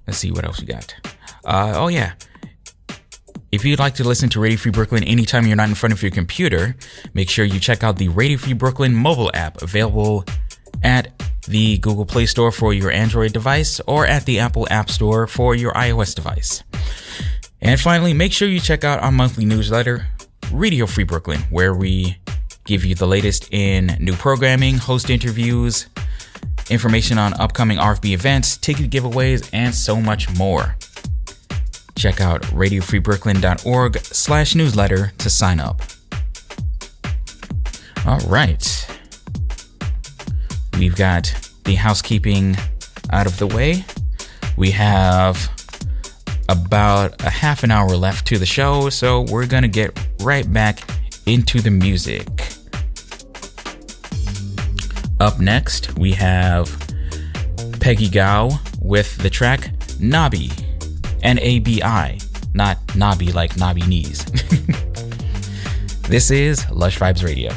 Let's see what else we got. Uh, oh yeah. If you'd like to listen to Radio Free Brooklyn anytime you're not in front of your computer, make sure you check out the Radio Free Brooklyn mobile app available at the Google Play Store for your Android device or at the Apple App Store for your iOS device. And finally, make sure you check out our monthly newsletter, Radio Free Brooklyn, where we give you the latest in new programming, host interviews, information on upcoming RFB events, ticket giveaways, and so much more. Check out radiofreebrooklyn.org slash newsletter to sign up. All right. We've got the housekeeping out of the way. We have about a half an hour left to the show, so we're going to get right back into the music. Up next, we have Peggy Gou with the track Nabi, N A B I, not Nabi like Nabi knees. (laughs) this is Lush Vibes Radio.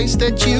Place that you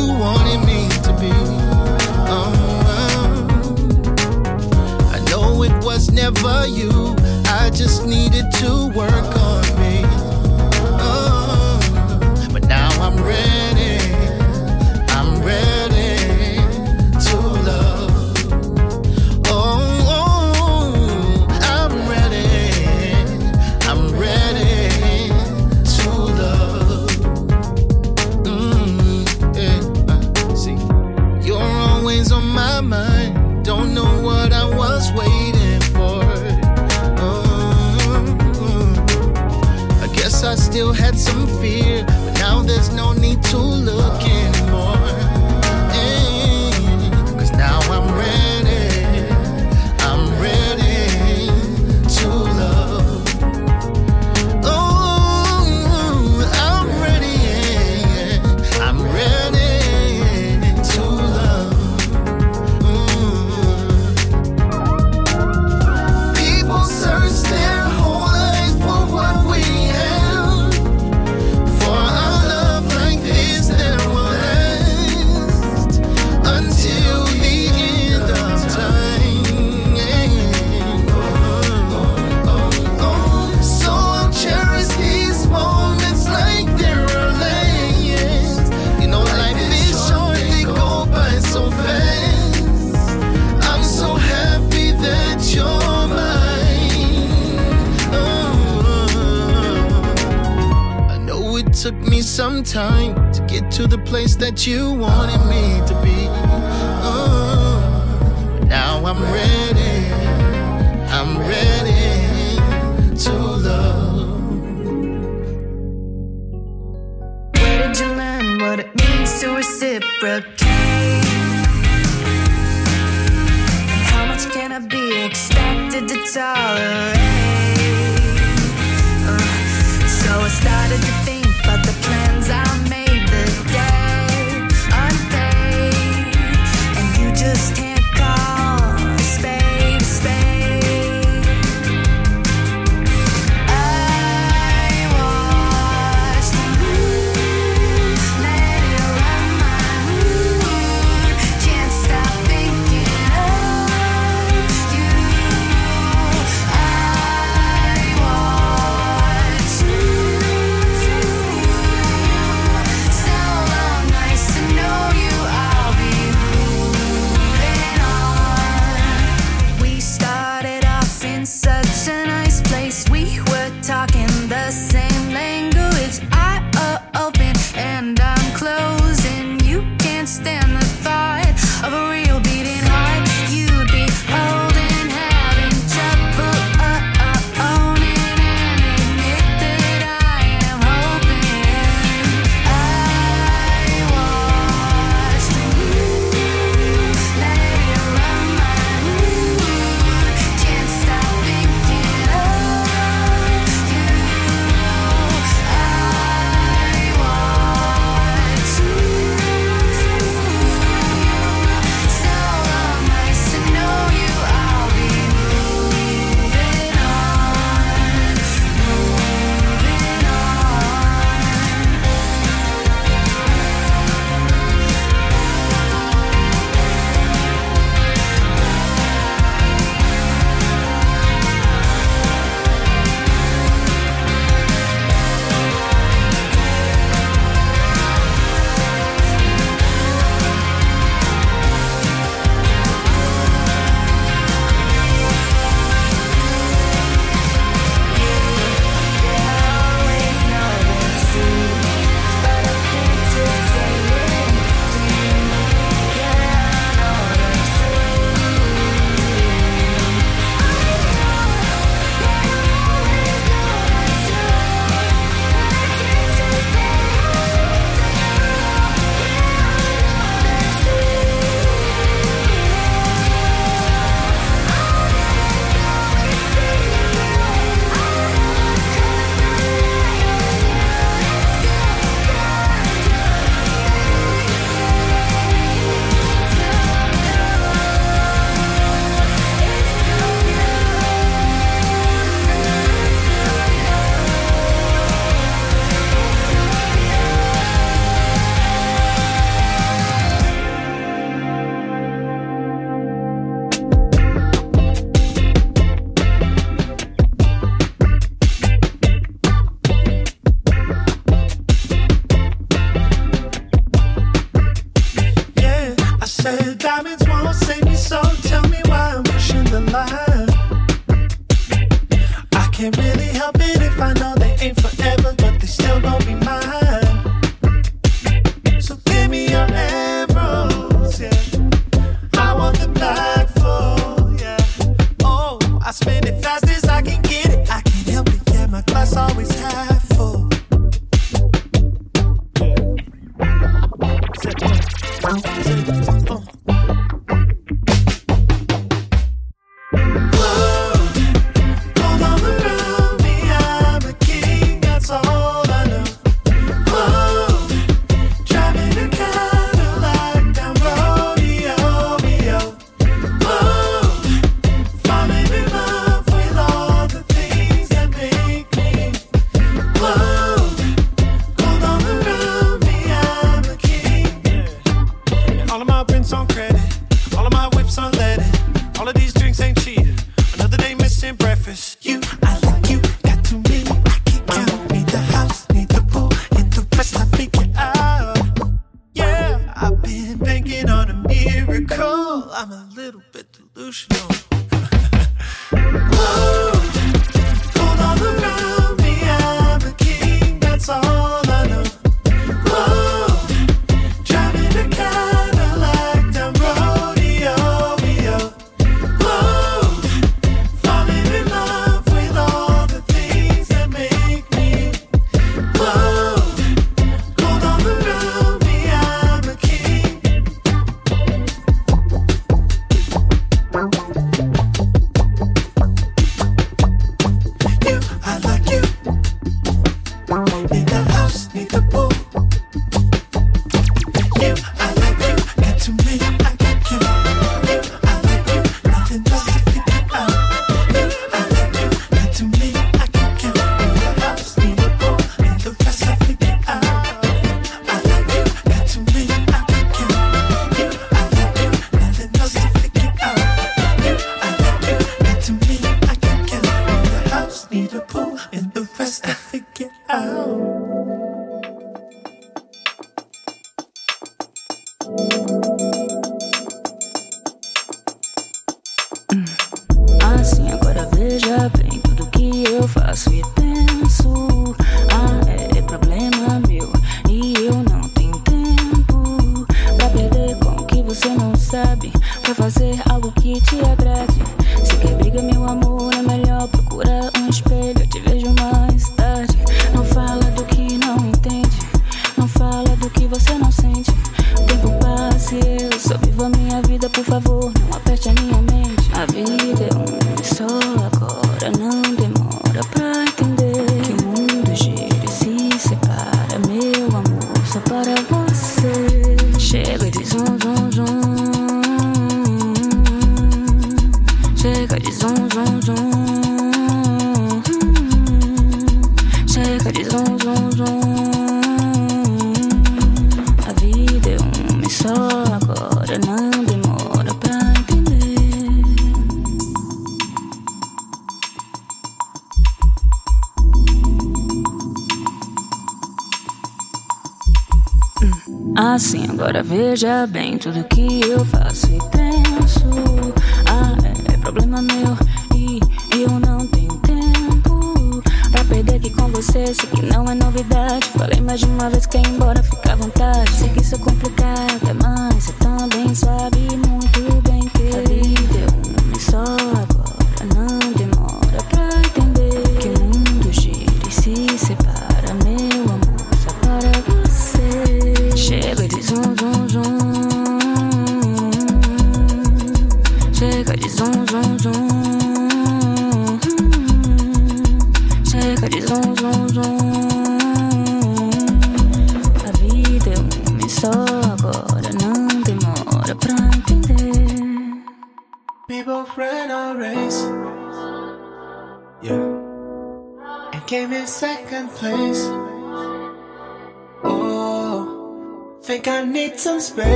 veja bem tudo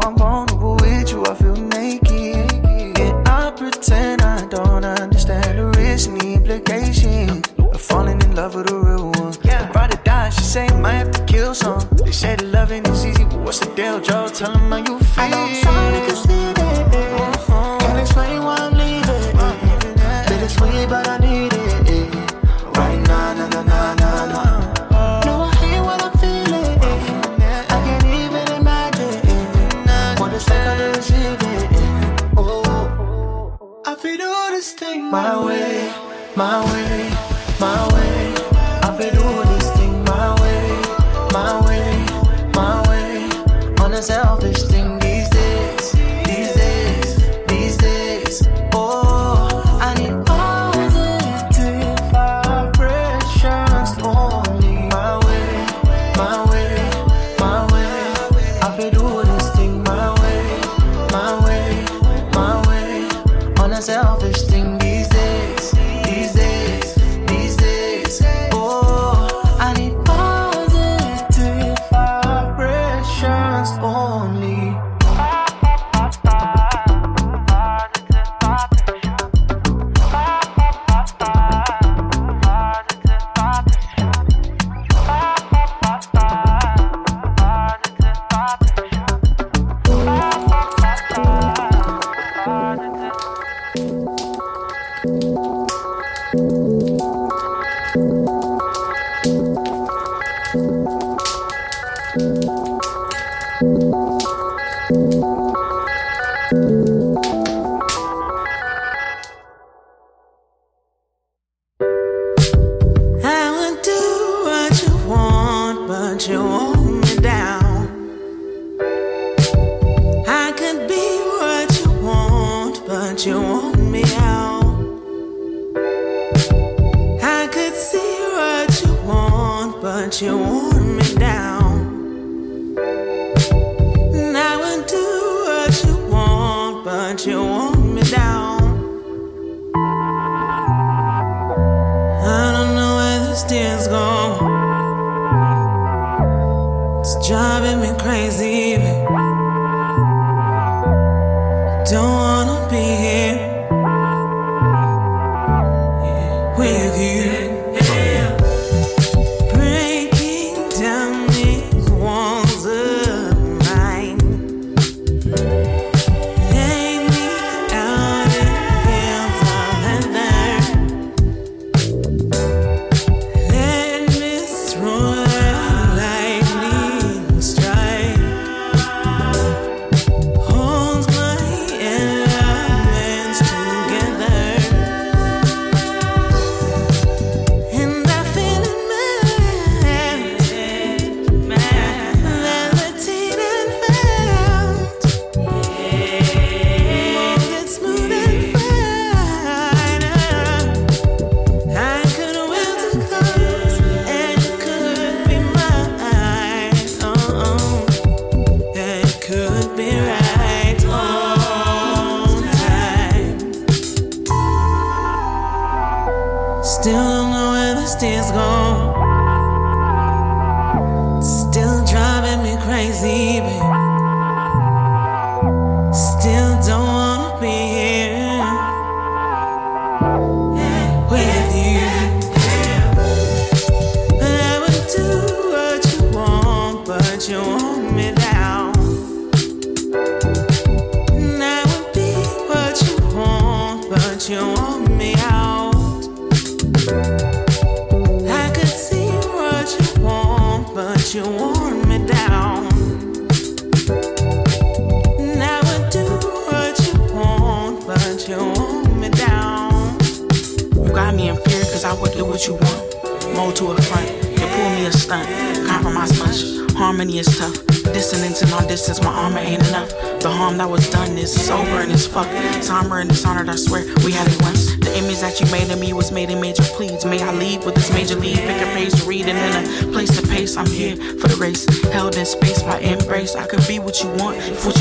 I'm vulnerable with you, I feel naked. And I pretend I don't understand the risks and the implications of falling in love with a real one. If I die, she say might have to kill some. They said what you want if what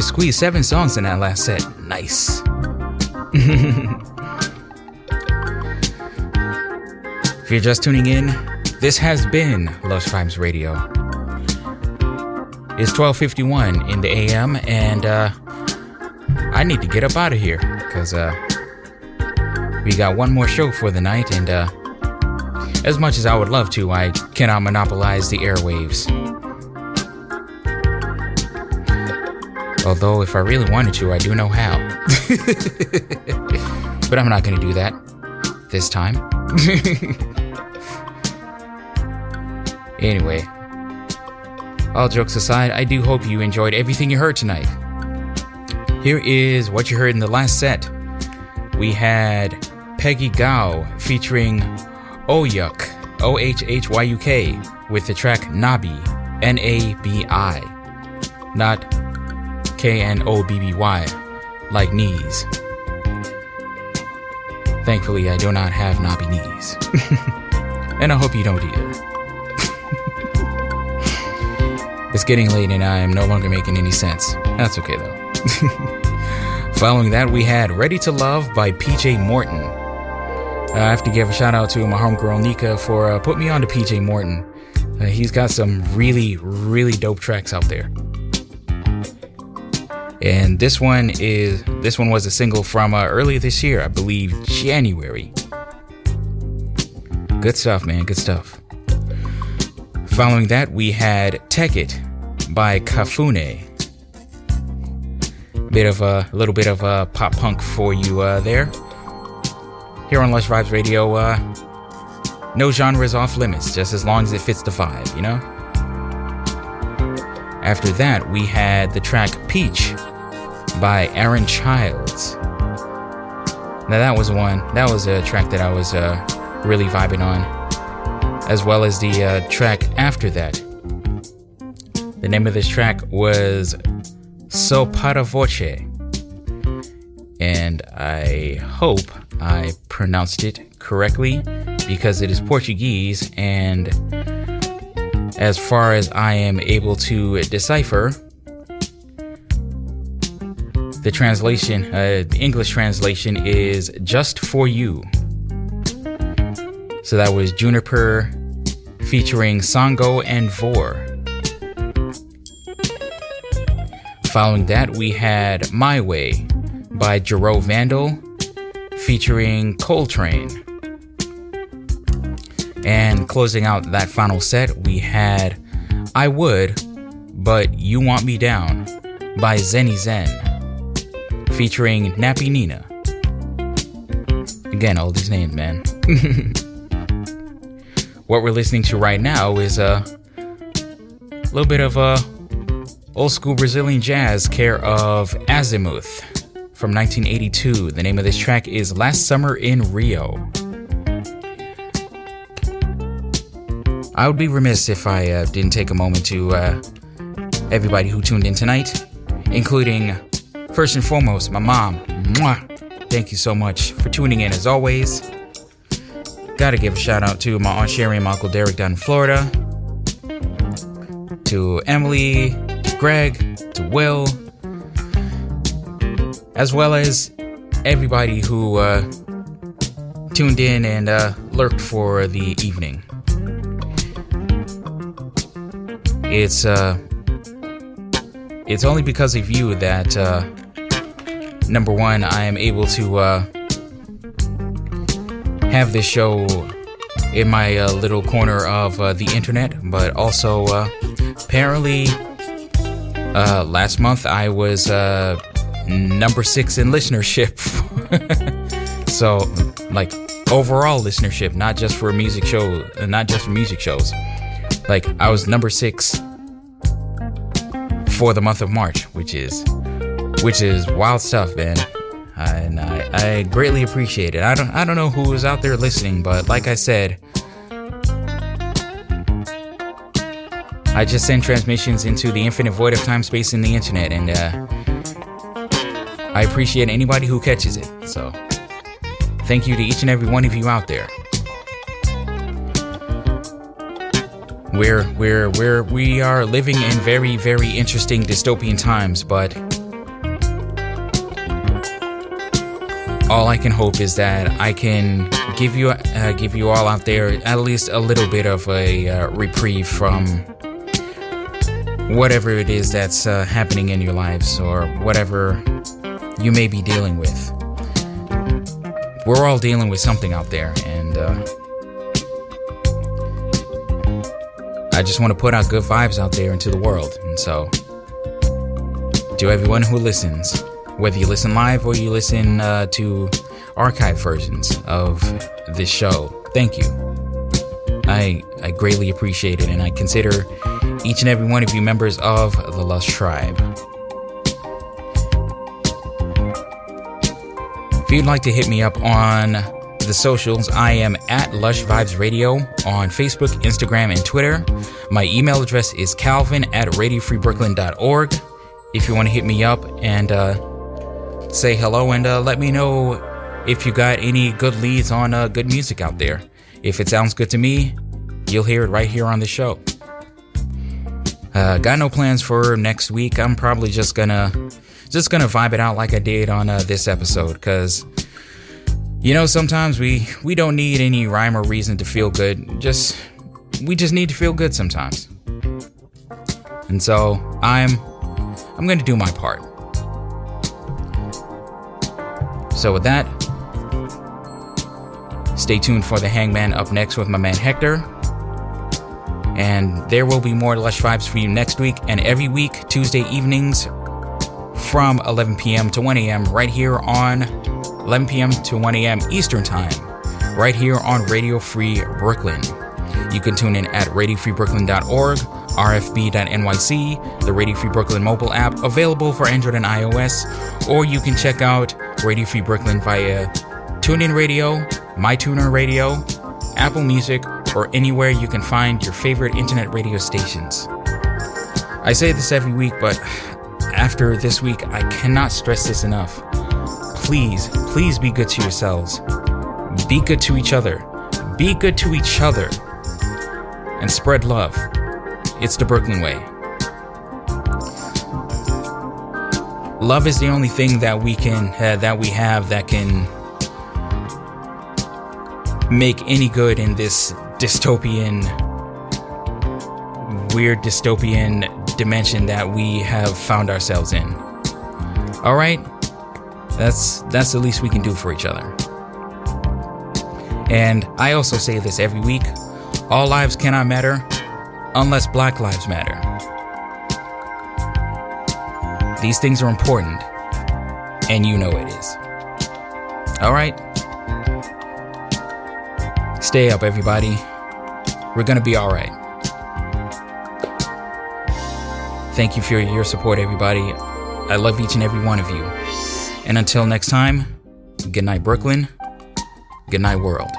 to squeeze seven songs in that last set. Nice. (laughs) if you're just tuning in, this has been Lush Vibes Radio. It's 12:51 in the AM, and uh, I need to get up out of here because uh, we got one more show for the night, and uh, as much as I would love to, I cannot monopolize the airwaves. Although, if I really wanted to, I do know how. (laughs) but I'm not going to do that this time. (laughs) anyway, all jokes aside, I do hope you enjoyed everything you heard tonight. Here is what you heard in the last set. We had Peggy Gou featuring OHHYUK, O H H Y U K, with the track Nabi, N A B I, not K N O B B Y, like knees. Thankfully, I do not have knobby knees. (laughs) and I hope you don't either. (laughs) it's getting late and I am no longer making any sense. That's okay though. (laughs) Following that, we had Ready to Love by PJ Morton. I have to give a shout out to my homegirl Nika for uh, putting me on to PJ Morton. Uh, he's got some really, really dope tracks out there. And this one is this one was a single from uh, earlier this year, I believe January. Good stuff, man. Good stuff. Following that, we had Tek It by Cafuné. Bit of a little bit of a pop punk for you uh, there. Here on Lush Vibes Radio, uh, no genre is off limits, just as long as it fits the vibe, you know? After that, we had the track Peach by Aaron Childs. Now, that was one, that was a track that I was uh, really vibing on, as well as the uh, track after that. The name of this track was Só Para Você, and I hope I pronounced it correctly because it is Portuguese, and as far as I am able to decipher, the translation, uh, the English translation is just for you. So that was Juniper featuring Sango and Vor. Following that, we had My Way by Jarreau Vandal featuring Col3trane. And closing out that final set, we had I Would, But You Want Me Down by Zenizen featuring Nappy Nina. Again, all these names, man. (laughs) what we're listening to right now is a little bit of uh, old school Brazilian jazz, care of Azymuth from 1982. The name of this track is Last Summer in Rio. I would be remiss if I uh, didn't take a moment to uh, everybody who tuned in tonight, including first and foremost my mom. Mwah! Thank you so much for tuning in as always. Gotta give a shout out to my Aunt Sherry and my Uncle Derek down in Florida, to Emily, to Greg, to Will, as well as everybody who uh, tuned in and uh, lurked for the evening. It's uh, it's only because of you that uh, number one, I am able to uh, have this show in my uh, little corner of uh, the internet, but also uh, apparently uh, last month I was uh, number six in listenership. (laughs) so, like overall listenership, not just for music show, not just for music shows. Like I was number six for the month of March, which is which is wild stuff, man. And I, I greatly appreciate it. I don't I don't know who is out there listening, but like I said, I just send transmissions into the infinite void of time, space, and the internet, and uh, I appreciate anybody who catches it. So, thank you to each and every one of you out there. We're we're we're we are living in very very interesting dystopian times, but all I can hope is that I can give you uh, give you all out there at least a little bit of a uh, reprieve from whatever it is that's uh, happening in your lives or whatever you may be dealing with. We're all dealing with something out there, and uh, I just want to put out good vibes out there into the world. And so, to everyone who listens, whether you listen live or you listen uh, to archive versions of this show, thank you. I I greatly appreciate it, and I consider each and every one of you members of the Lush Tribe. If you'd like to hit me up on the socials, I am at Lush Vibes Radio on Facebook, Instagram, and Twitter. My email address is calvin at radiofreebrooklyn.org. If you want to hit me up and uh, say hello and uh, let me know if you got any good leads on uh, good music out there. If it sounds good to me, you'll hear it right here on the show. Uh, got no plans for next week. I'm probably just gonna just gonna vibe it out like I did on uh, this episode, because you know sometimes we we don't need any rhyme or reason to feel good. Just we just need to feel good sometimes. And so I'm I'm gonna do my part. So with that, stay tuned for the Hangman up next with my man Hector. And there will be more Lush Vibes for you next week and every week, Tuesday evenings from 11 p.m. to 1 a.m. right here on 11 p.m. to 1 a.m. Eastern Time, right here on Radio Free Brooklyn. You can tune in at radiofreebrooklyn.org, rfb.nyc, the Radio Free Brooklyn mobile app available for Android and iOS, or you can check out Radio Free Brooklyn via TuneIn Radio, MyTuner Radio, Apple Music, or anywhere you can find your favorite internet radio stations. I say this every week, but after this week, I cannot stress this enough. Please, please be good to yourselves. Be good to each other. Be good to each other. And spread love. It's the Brooklyn way. Love is the only thing that we can uh, that we have that can make any good in this dystopian weird dystopian dimension that we have found ourselves in. All right? That's that's the least we can do for each other. And I also say this every week, all lives cannot matter unless black lives matter. These things are important, and you know it is. All right? Stay up, everybody. We're gonna be all right. Thank you for your support, everybody. I love each and every one of you. And until next time, good night, Brooklyn. Good night, world.